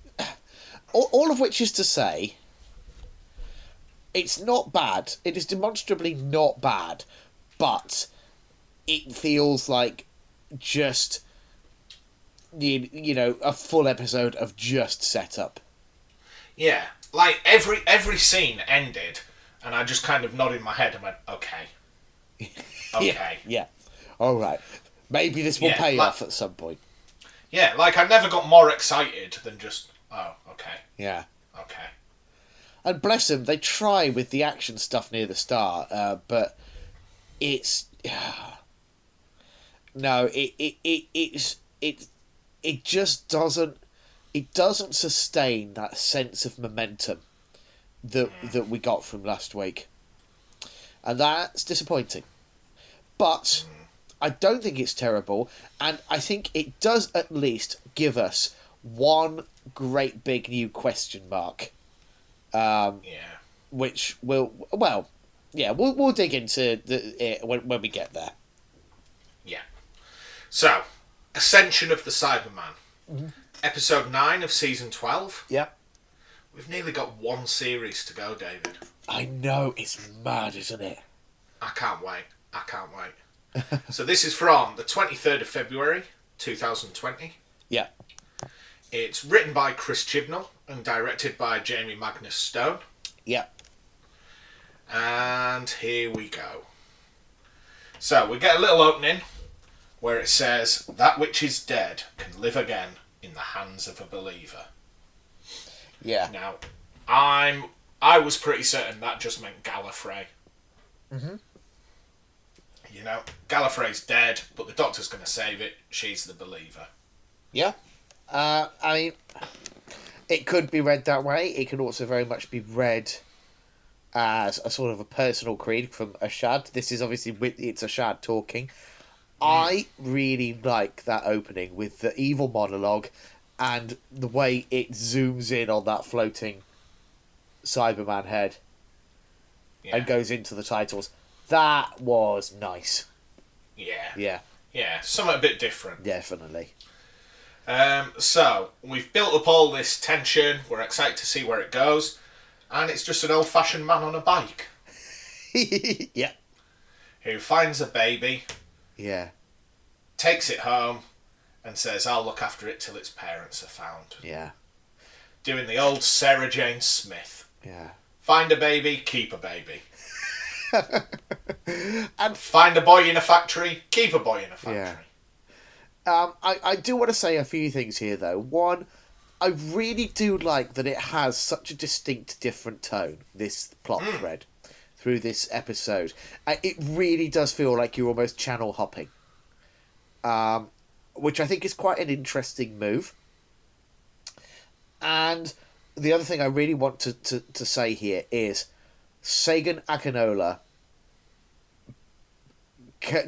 all, all of which is to say, it's not bad. It is demonstrably not bad, but it feels like just you, you know a full episode of just setup. Yeah, like every every scene ended, and I just kind of nodded my head and went, "Okay, okay." Yeah, yeah. All right. Maybe this will Yeah, pay like- off at some point. Yeah, like I never got more excited than just, "Oh, okay, Yeah. okay." And bless them, they try with the action stuff near the start, uh, but it's no, it it, it it's it it just doesn't it doesn't sustain that sense of momentum that that we got from last week, and that's disappointing. But I don't think it's terrible, and I think it does at least give us one great big new question mark um, Yeah, which will well, yeah, we'll we'll dig into the it when when we get there. yeah. So, Ascension of the Cyberman, Mm-hmm. episode nine of season twelve. Yeah, We've nearly got one series to go, David. I know it's mad, isn't it? I can't wait. I can't wait. so this is from the 23rd of February 2020. Yeah, It's written by Chris Chibnall and directed by Jamie Magnus Stone. yeah, And here we go. So we get a little opening where it says, That which is dead can live again in the hands of a believer. yeah, Now, I'm I was pretty certain that just meant Gallifrey. Mm-hmm. You know, Gallifrey's dead, but the Doctor's going to save it. She's the believer. yeah. Uh, I mean, it could be read that way. It could also very much be read as a sort of a personal creed from Ashad. This is obviously with it's Ashad talking. I really like that opening with the evil monologue and the way it zooms in on that floating Cyberman head Yeah, and goes into the titles. That was nice. yeah, Yeah, yeah. Something a bit different. definitely. Um, so we've built up all this tension. We're excited to see where it goes, and it's just an old-fashioned man on a bike yeah. who finds a baby, Yeah. takes it home, and says, "I'll look after it till its parents are found." Yeah. Doing the old Sarah Jane Smith: Yeah. find a baby, keep a baby. And Find a boy in a factory, keep a boy in a factory. Yeah. Um, I, I do want to say a few things here, though. One, I really do like that it has such a distinct, different tone, this plot thread, through this episode. Uh, it really does feel like you're almost channel hopping, um, which I think is quite an interesting move. And the other thing I really want to, to, to say here is Segun Akinola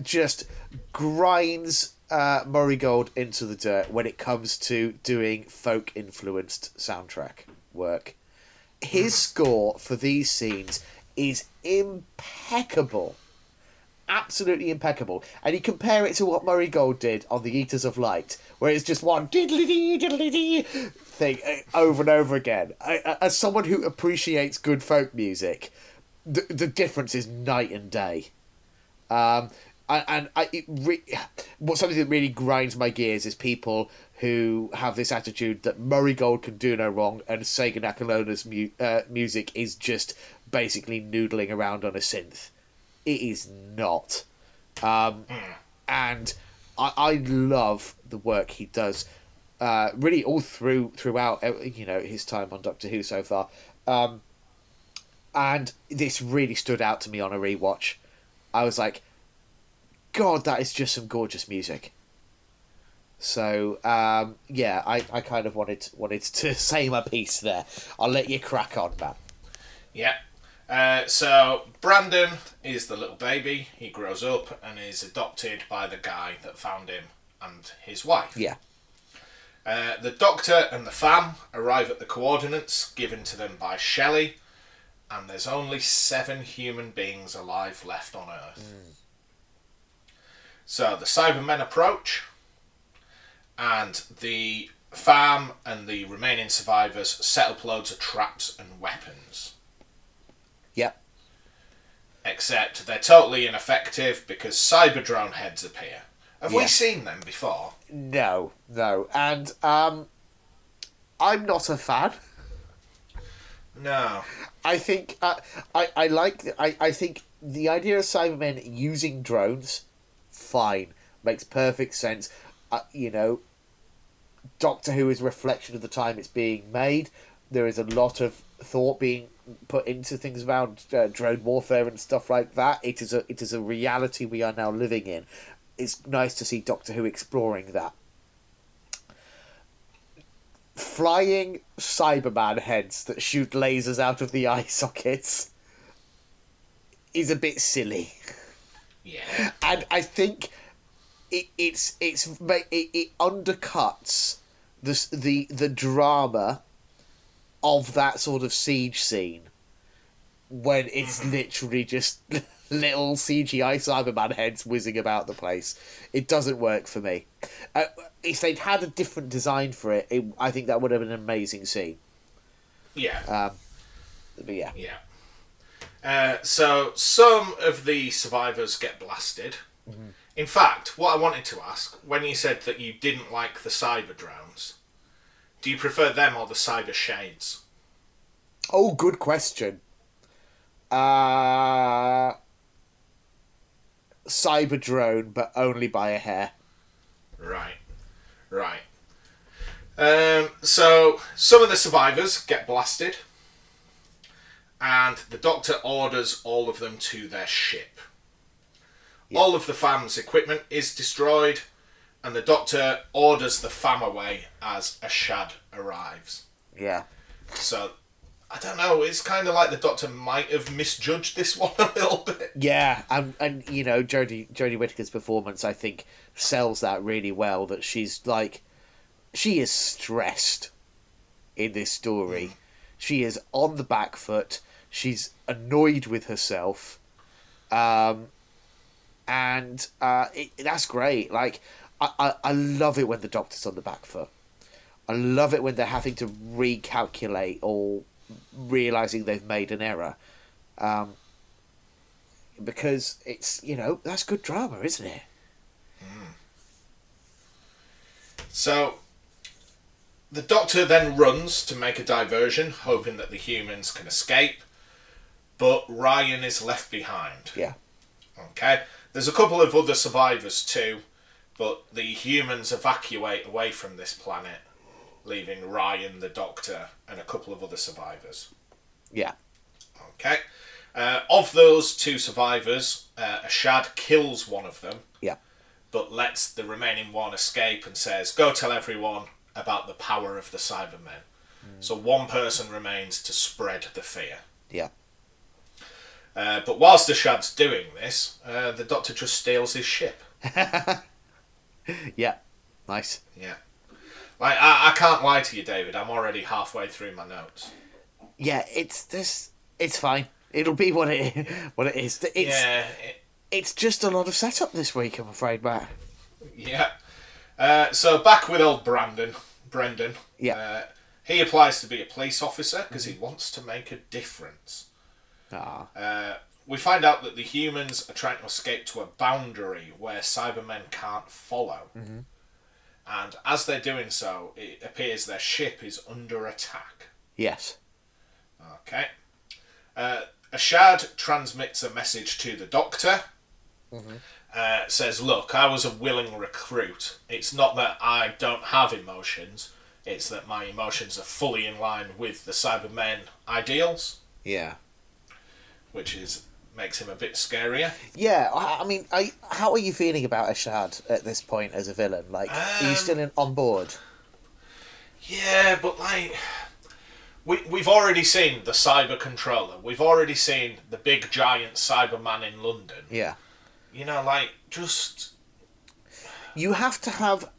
just grinds uh, Murray Gold into the dirt when it comes to doing folk influenced soundtrack work. His score for these scenes is impeccable. Absolutely impeccable. And you compare it to what Murray Gold did on The Eaters of Light, where it's just one thing uh, over and over again. As someone who appreciates good folk music, the, the difference is night and day. Um, and, I, it re- what something that really grinds my gears is people who have this attitude that Murray Gold can do no wrong and Segun Akinola's mu- uh, music is just basically noodling around on a synth. It is not. Um, and I, I love the work he does. Uh, really, all through throughout, uh, you know, his time on Doctor Who so far. Um, and this really stood out to me on a rewatch. I was like, God, that is just some gorgeous music. So um, yeah, I, I kind of wanted wanted to say my piece there. I'll let you crack on, man. Yeah. Uh, so Brandon is the little baby. He grows up and is adopted by the guy that found him and his wife. Yeah, Uh, the doctor and the fam arrive at the coordinates given to them by Shelley, and there's only seven human beings alive left on Earth. So the Cybermen approach, and the fam and the remaining survivors set up loads of traps and weapons. Yeah, Except they're totally ineffective because Cyberdrone heads appear. Have we seen them before? no, no, and um, I'm not a fan. No. I think uh, I I like I, I think the idea of Cybermen using drones, fine, makes perfect sense. Uh, you know, Doctor Who is a reflection of the time it's being made. There is a lot of thought being put into things around uh, drone warfare and stuff like that. It is a it is a reality we are now living in. It's nice to see Doctor Who exploring that. Flying Cyberman heads that shoot lasers out of the eye sockets is a bit silly Yeah. and I think it it's it's it, it undercuts the the the drama of that sort of siege scene when it's literally just little CGI Cyberman heads whizzing about the place. It doesn't work for me. Uh, if they'd had a different design for it, it, I think that would have been an amazing scene. Yeah. Um, but yeah, Yeah. Uh, so some of the survivors get blasted. In fact, what I wanted to ask, when you said that you didn't like the cyber drones, do you prefer them or the cyber shades? Oh, good question. Uh, cyber drone, but only by a hair. Right. Right. Um, so some of the survivors get blasted, and the doctor orders all of them to their ship. All of the fam's equipment is destroyed, and the doctor orders the fam away as Ashad arrives. Yeah. So I don't know. It's kind of like the doctor might have misjudged this one a little bit. Yeah, and and you know Jodie Jodie Whittaker's performance, I think, sells that really well. That she's like, she is stressed in this story. She is on the back foot. She's annoyed with herself, um, and uh, it, that's great. Like, I, I, I love it when the doctor's on the back foot. I love it when they're having to recalculate or realizing they've made an error. Um, because it's, you know, that's good drama, isn't it? So the doctor then runs to make a diversion, hoping that the humans can escape, but Ryan is left behind. Yeah. Okay, there's a couple of other survivors too, but the humans evacuate away from this planet, leaving Ryan, the doctor, and a couple of other survivors. Yeah. Okay, uh, of those two survivors, uh, Ashad kills one of them, Yeah. but lets the remaining one escape and says, "Go tell everyone about the power of the Cybermen." So one person remains to spread the fear. Yeah. Uh, but whilst Ashad's doing this, uh, the Doctor just steals his ship. Yeah. Nice. Yeah. Like I, I can't lie to you, David. I'm already halfway through my notes. Yeah, it's this. It's fine. It'll be what it what it is. It's yeah, it- it's just a lot of setup this week. I'm afraid, Matt. yeah. Uh, so back with old Brandon, Brendan. Yeah. Uh, he applies to be a police officer because he wants to make a difference. Ah. Uh, we find out that the humans are trying to escape to a boundary where Cybermen can't follow. And as they're doing so, it appears their ship is under attack. Yes. Okay. Uh, Ashad transmits a message to the doctor. Uh, says, Look, I was a willing recruit. It's not that I don't have emotions, it's that my emotions are fully in line with the Cybermen ideals, Yeah. which is makes him a bit scarier. Yeah. I, I mean, I, how are you feeling about Ashad at this point as a villain? Like, are you Um, still in, on board? Yeah, but like we we've already seen the cyber controller. We've already seen the big giant Cyberman in London. Yeah. You know, like just You have to have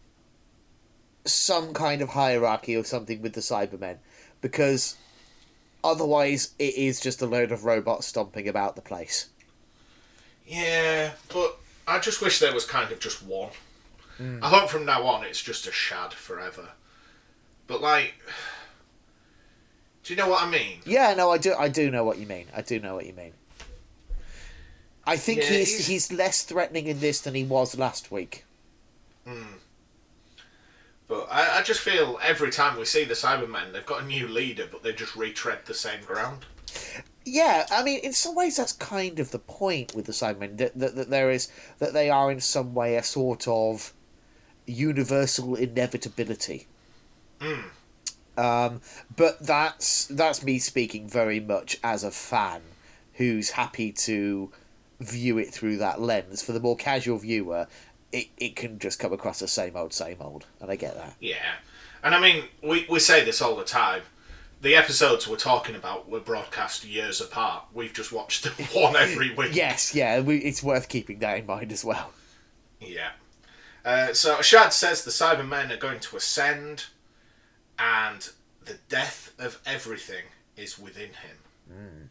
some kind of hierarchy or something with the Cybermen, because otherwise it is just a load of robots stomping about the place. yeah, but I just wish there was kind of just one. Hmm. I hope from now on it's just Ashad forever. But like do you know what I mean? Yeah, no, I do. I do know what you mean. I do know what you mean. I think Yeah, he's, he's- he's less threatening in this than he was last week. Hmm. But I, I just feel every time we see the Cybermen, they've got a new leader, but they just retread the same ground. Yeah, I mean, in some ways, that's kind of the point with the Cybermen that, that that there is that they are in some way a sort of universal inevitability. Um, but that's that's me speaking very much as a fan who's happy to view it through that lens. For the more casual viewer, it, it can just come across the same old, same old, and I get that. Yeah. And I mean, we, we say this all the time. The episodes we're talking about were broadcast years apart. We've just watched one every week. Yes, yeah, we, it's worth keeping that in mind as well. Yeah. Uh, so Ashad says the Cybermen are going to ascend, and the death of everything is within him.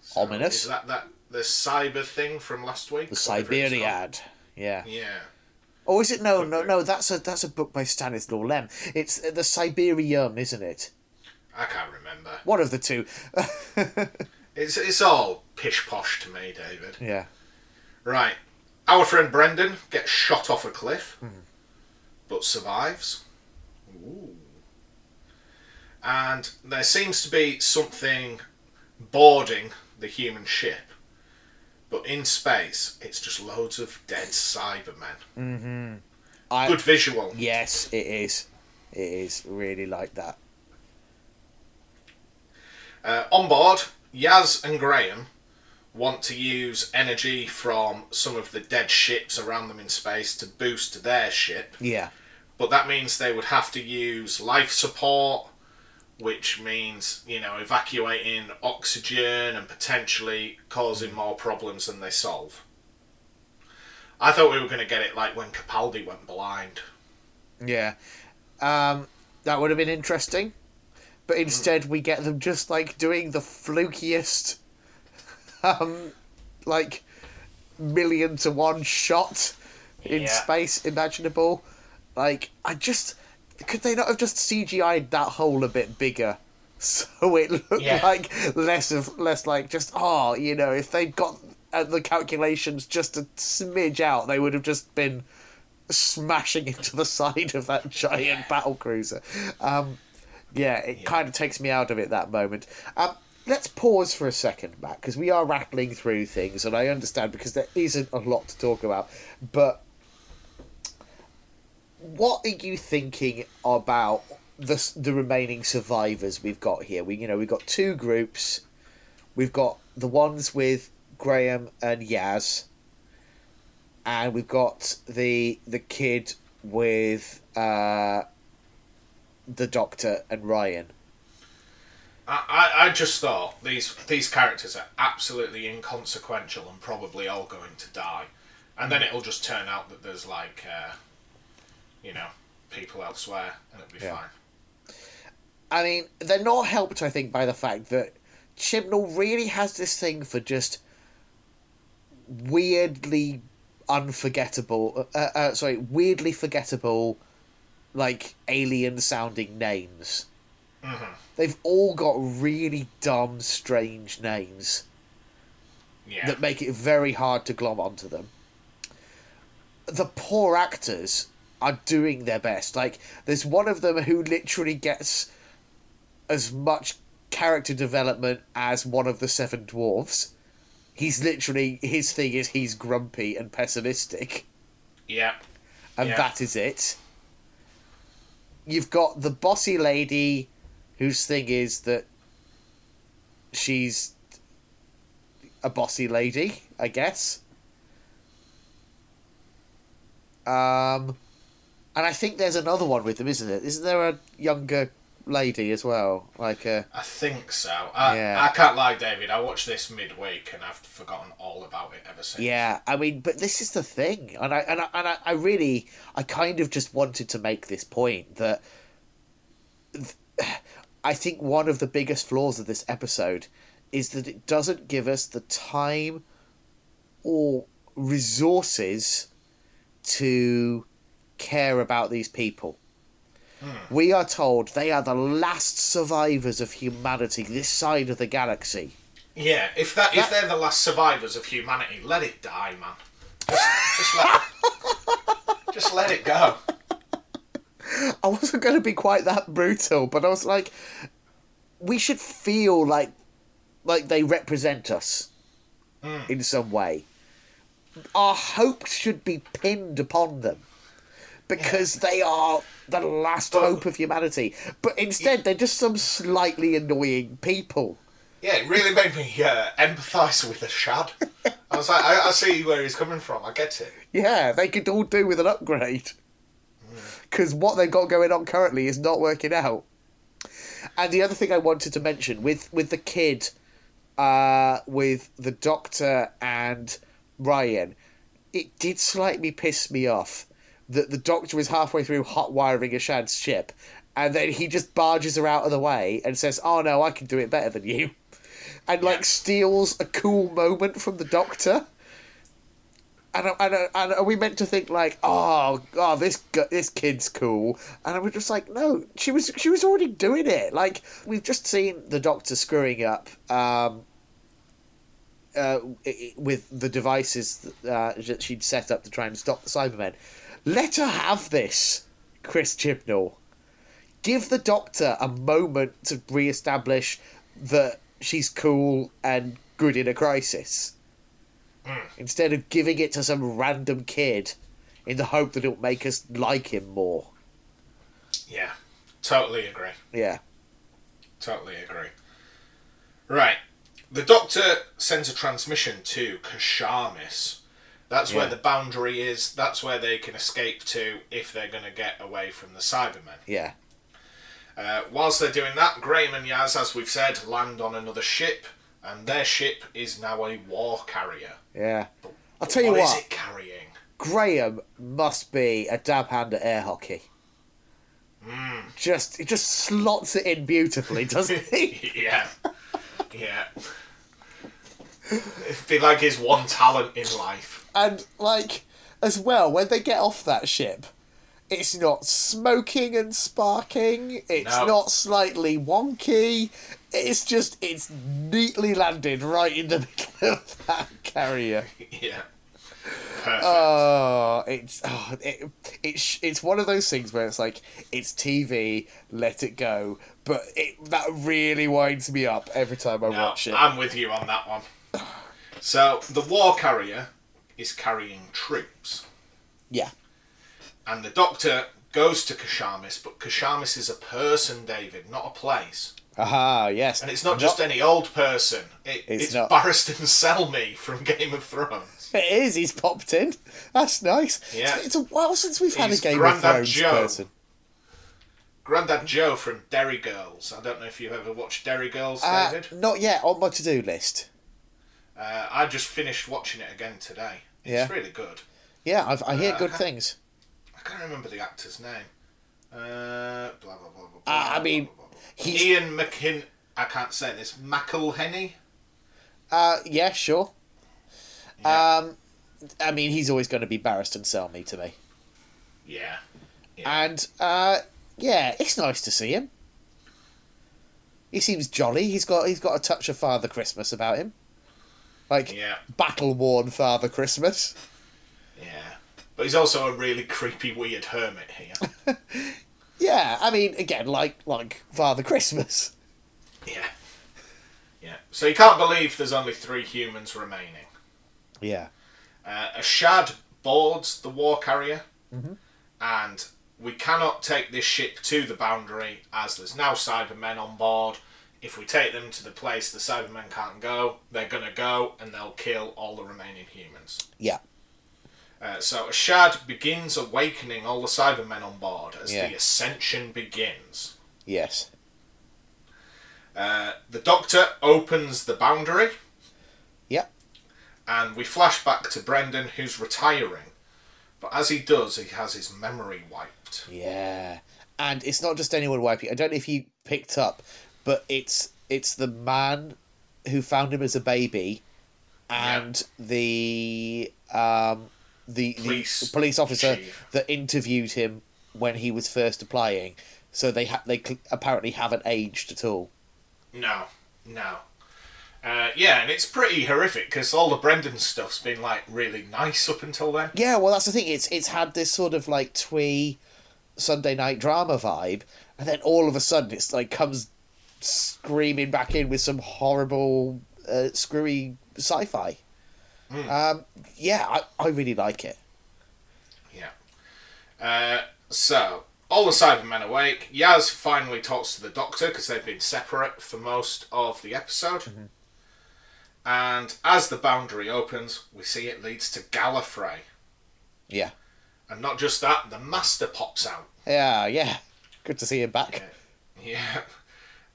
So Ominous. Is that, that the cyber thing from last week? The Whatever it's? Cyberiad, yeah. Yeah. Or is it no, no, no? That's a that's a book by Stanislaw Lem. It's uh, the Cyberium, isn't it? I can't remember. One of the two. It's, it's all pish posh to me, David. yeah. Right. Our friend Brendan gets shot off a cliff, but survives. Ooh. And there seems to be something boarding the human ship. But in space, it's just loads of dead Cybermen. I, Good visual. Yes, it is. It is really like that. Uh, on board, Yaz and Graham want to use energy from some of the dead ships around them in space to boost their ship. Yeah. but that means they would have to use life support, which means you know evacuating oxygen and potentially causing more problems than they solve. I thought we were going to get it like when Capaldi went blind. Yeah. Um, that would have been interesting. But instead, we get them just like doing the flukiest, um, like million to one shot in Yeah. space imaginable. Like, I just could they not have just CGI'd that hole a bit bigger, so it looked Yeah. like less of less like just oh, you know, if they'd got uh, the calculations just a smidge out, they would have just been smashing into the side of that giant battle cruiser. Um, yeah, it kind of takes me out of it that moment. Um, let's pause for a second, Matt, because we are rattling through things, and I understand because there isn't a lot to talk about. But what are you thinking about the the remaining survivors we've got here? We you know we've got two groups. We've got the ones with Graham and Yaz, and we've got the the kid with uh, the Doctor and Ryan. I, I, I just thought these these characters are absolutely inconsequential and probably all going to die, and then it'll just turn out that there's like, uh, you know, people elsewhere, and it'll be Yeah. fine. I mean, they're not helped, I think, by the fact that Chibnall really has this thing for just weirdly unforgettable. Uh, uh, sorry, weirdly forgettable, like alien sounding names. Mhm. They've all got really dumb, strange names Yeah, that make it very hard to glom onto them. The poor actors are doing their best. Like, there's one of them who literally gets as much character development as one of the seven dwarfs. He's literally his thing is he's grumpy and pessimistic, yeah, and Yeah. that is it. You've got the bossy lady, whose thing is that she's a bossy lady, I guess. Um, and I think there's another one with them, isn't it? Isn't there a younger lady as well? Like a I think so. I, Yeah. I can't lie, David. I watched this midweek and I've forgotten all about it ever since. yeah. I mean, but this is the thing, and I and I, and I, I really, I kind of just wanted to make this point that th- I think one of the biggest flaws of this episode is that it doesn't give us the time or resources to care about these people. Hmm. We are told they are the last survivors of humanity this side of the galaxy. Yeah, if that, if they're the last survivors of humanity, let it die, man. Just, just let, just let it go. I wasn't going to be quite that brutal, but I was like, we should feel like like they represent us hmm. in some way. Our hopes should be pinned upon them because they are the last But- hope of humanity. But instead, they're just some slightly annoying people. Yeah, it really made me uh, empathise with the Shad. I was like, I, I see where he's coming from. I get it. Yeah, they could all do with an upgrade. Because what they've got going on currently is not working out. And the other thing I wanted to mention with with the kid, uh, with the doctor and Ryan, it did slightly piss me off that the doctor is halfway through hot wiring Ashad's ship, and then he just barges her out of the way and says, "Oh no, I can do it better than you," and like steals a cool moment from the doctor. And, and, and are we meant to think like, oh, oh, this this kid's cool? And we're just like, no, she was she was already doing it. Like we've just seen the Doctor screwing up um, uh, i- i- with the devices uh, that she'd set up to try and stop the Cybermen. Let her have this, Chris Chibnall. Give the Doctor a moment to re-establish that she's cool and good in a crisis hmm. instead of giving it to some random kid in the hope that it'll make us like him more. Yeah, totally agree. Yeah. Totally agree. Right. The Doctor sends a transmission to Ko Sharmus. That's where the boundary is. That's where they can escape to if they're going to get away from the Cybermen. Yeah. Uh, whilst they're doing that, Graham and Yaz, as we've said, land on another ship, and their ship is now a war carrier. Yeah. I'll tell you what. What is it carrying? Graham must be a dab hand at air hockey. Just he just slots it in beautifully, doesn't he? yeah. Yeah. It'd be like his one talent in life. And like as well, when they get off that ship, it's not smoking and sparking. It's No. not slightly wonky. It's just it's neatly landed right in the middle of that carrier. yeah. Perfect. Oh, it's oh, it, it's it's one of those things where it's like it's TV, let it go, but it that really winds me up every time I No, watch it. I'm with you on that one. So the war carrier is carrying troops, Yeah, and the doctor goes to Ko Sharmus, but Ko Sharmus is a person, David, not a place. aha, yes, And it's not just any old person. It, It's it's not. Barristan Selmy from Game of Thrones. It is. He's popped in. That's nice. Yeah. It's, it's a while since we've had He's a Game Grandad of Thrones Joe. person. Grandad Joe from Derry Girls. I don't know if you've ever watched Derry Girls, Uh, David. not yet on my to-do list. Uh, I just finished watching it again today. It's Yeah. really good. Yeah, I've, I hear Uh, good I- things. I can't remember the actor's name. Uh, blah blah blah blah. blah Uh, I mean, blah, blah, blah. Ian McKin. I can't say this. McElhinney. Uh, yeah, sure. Yeah. Um, I mean, he's always going to be Barristan Selmy to me. Yeah. Yeah. And uh, yeah, it's nice to see him. He seems jolly. He's got he's got a touch of Father Christmas about him, like Yeah. battle worn Father Christmas. Yeah. But he's also a really creepy, weird hermit here. Yeah, I mean, again, like like Father Christmas. yeah. Yeah. So you can't believe there's only three humans remaining. Yeah, Uh, Ashad boards the war carrier, Mm-hmm. and we cannot take this ship to the boundary as there's now Cybermen on board. If we take them to the place the Cybermen can't go, they're gonna go and they'll kill all the remaining humans. yeah, Uh, so Ashad begins awakening all the Cybermen on board as Yeah. the ascension begins. yes, Uh, the Doctor opens the boundary. Yep. And we flash back to Brendan, who's retiring. But as he does, he has his memory wiped. yeah. And it's not just anyone wiping. I don't know if you picked up, but it's it's the man who found him as a baby, and the um the Police the police officer chief. that interviewed him when he was first applying. So they ha- they cl- apparently haven't aged at all. No, no. Uh, yeah, and it's pretty horrific because all the Brendan stuff's been like really nice up until then. Yeah, well, that's the thing. It's it's had this sort of like twee Sunday night drama vibe, and then all of a sudden it's like comes screaming back in with some horrible, uh, screwy sci-fi. Um, yeah, I, I really like it. Yeah. Uh, so, all the Cybermen awake. Yaz finally talks to the Doctor because they've been separate for most of the episode. And as the boundary opens, we see it leads to Gallifrey. Yeah, And not just that, the Master pops out. yeah, yeah. Good to see him back. Yeah.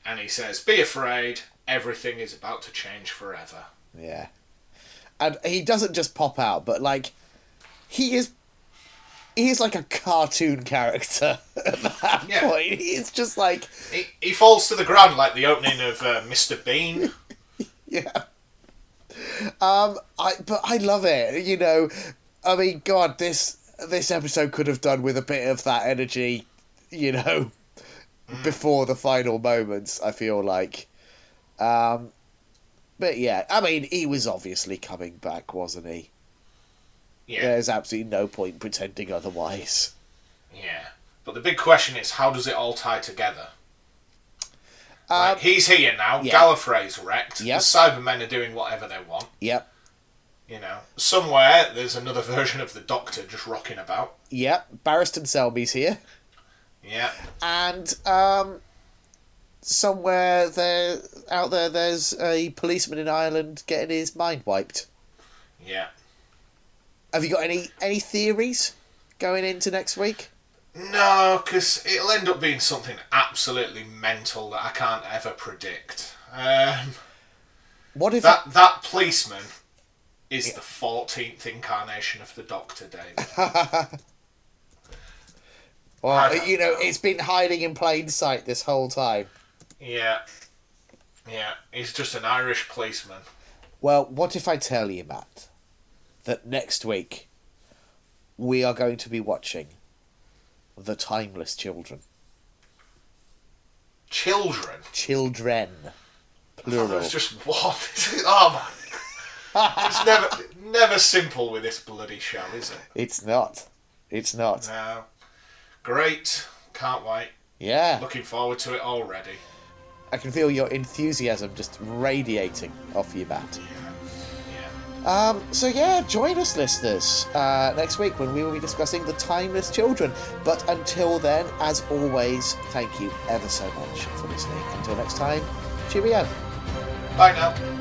And he says, Be afraid, everything is about to change forever. Yeah, and he doesn't just pop out, but like he is. He is like a cartoon character at that Yeah. point. He's just like, He, he falls to the ground like the opening of uh, Mr. Bean. Yeah. Um, I but I love it. You know, I mean, God, this this episode could have done with a bit of that energy. You know, before the final moments. I feel like, um, but yeah, I mean, he was obviously coming back, wasn't he? Yeah. There's absolutely no point pretending otherwise. Yeah. But the big question is, how does it all tie together? Um, Like, he's here now. yeah. Gallifrey's wrecked. Yep. The Cybermen are doing whatever they want. Yep, You know, somewhere there's another version of the Doctor just rocking about. yep. Barristan Selby's here. Yeah. and um, somewhere there out there, there's a policeman in Ireland getting his mind wiped. Yeah. Have you got any any theories going into next week? No, because it'll end up being something absolutely mental that I can't ever predict. Um, What if that that policeman is the fourteenth incarnation of the Doctor, David. Well, you know know. it's been hiding in plain sight this whole time? yeah. Yeah, he's just an Irish policeman. Well, what if I tell you, Matt, that next week we are going to be watching The Timeless Children. Children. Children. Plural. it's just what? oh my! It's never never simple with this bloody show, is it? It's not. It's not. No. Great. Can't wait. Yeah. Looking forward to it already. I can feel your enthusiasm just radiating off you, Matt. Yeah. Yeah. Um, so yeah, join us, listeners, uh, next week when we will be discussing the timeless children. But until then, as always, thank you ever so much for listening. Until next time, cheerio. Bye now.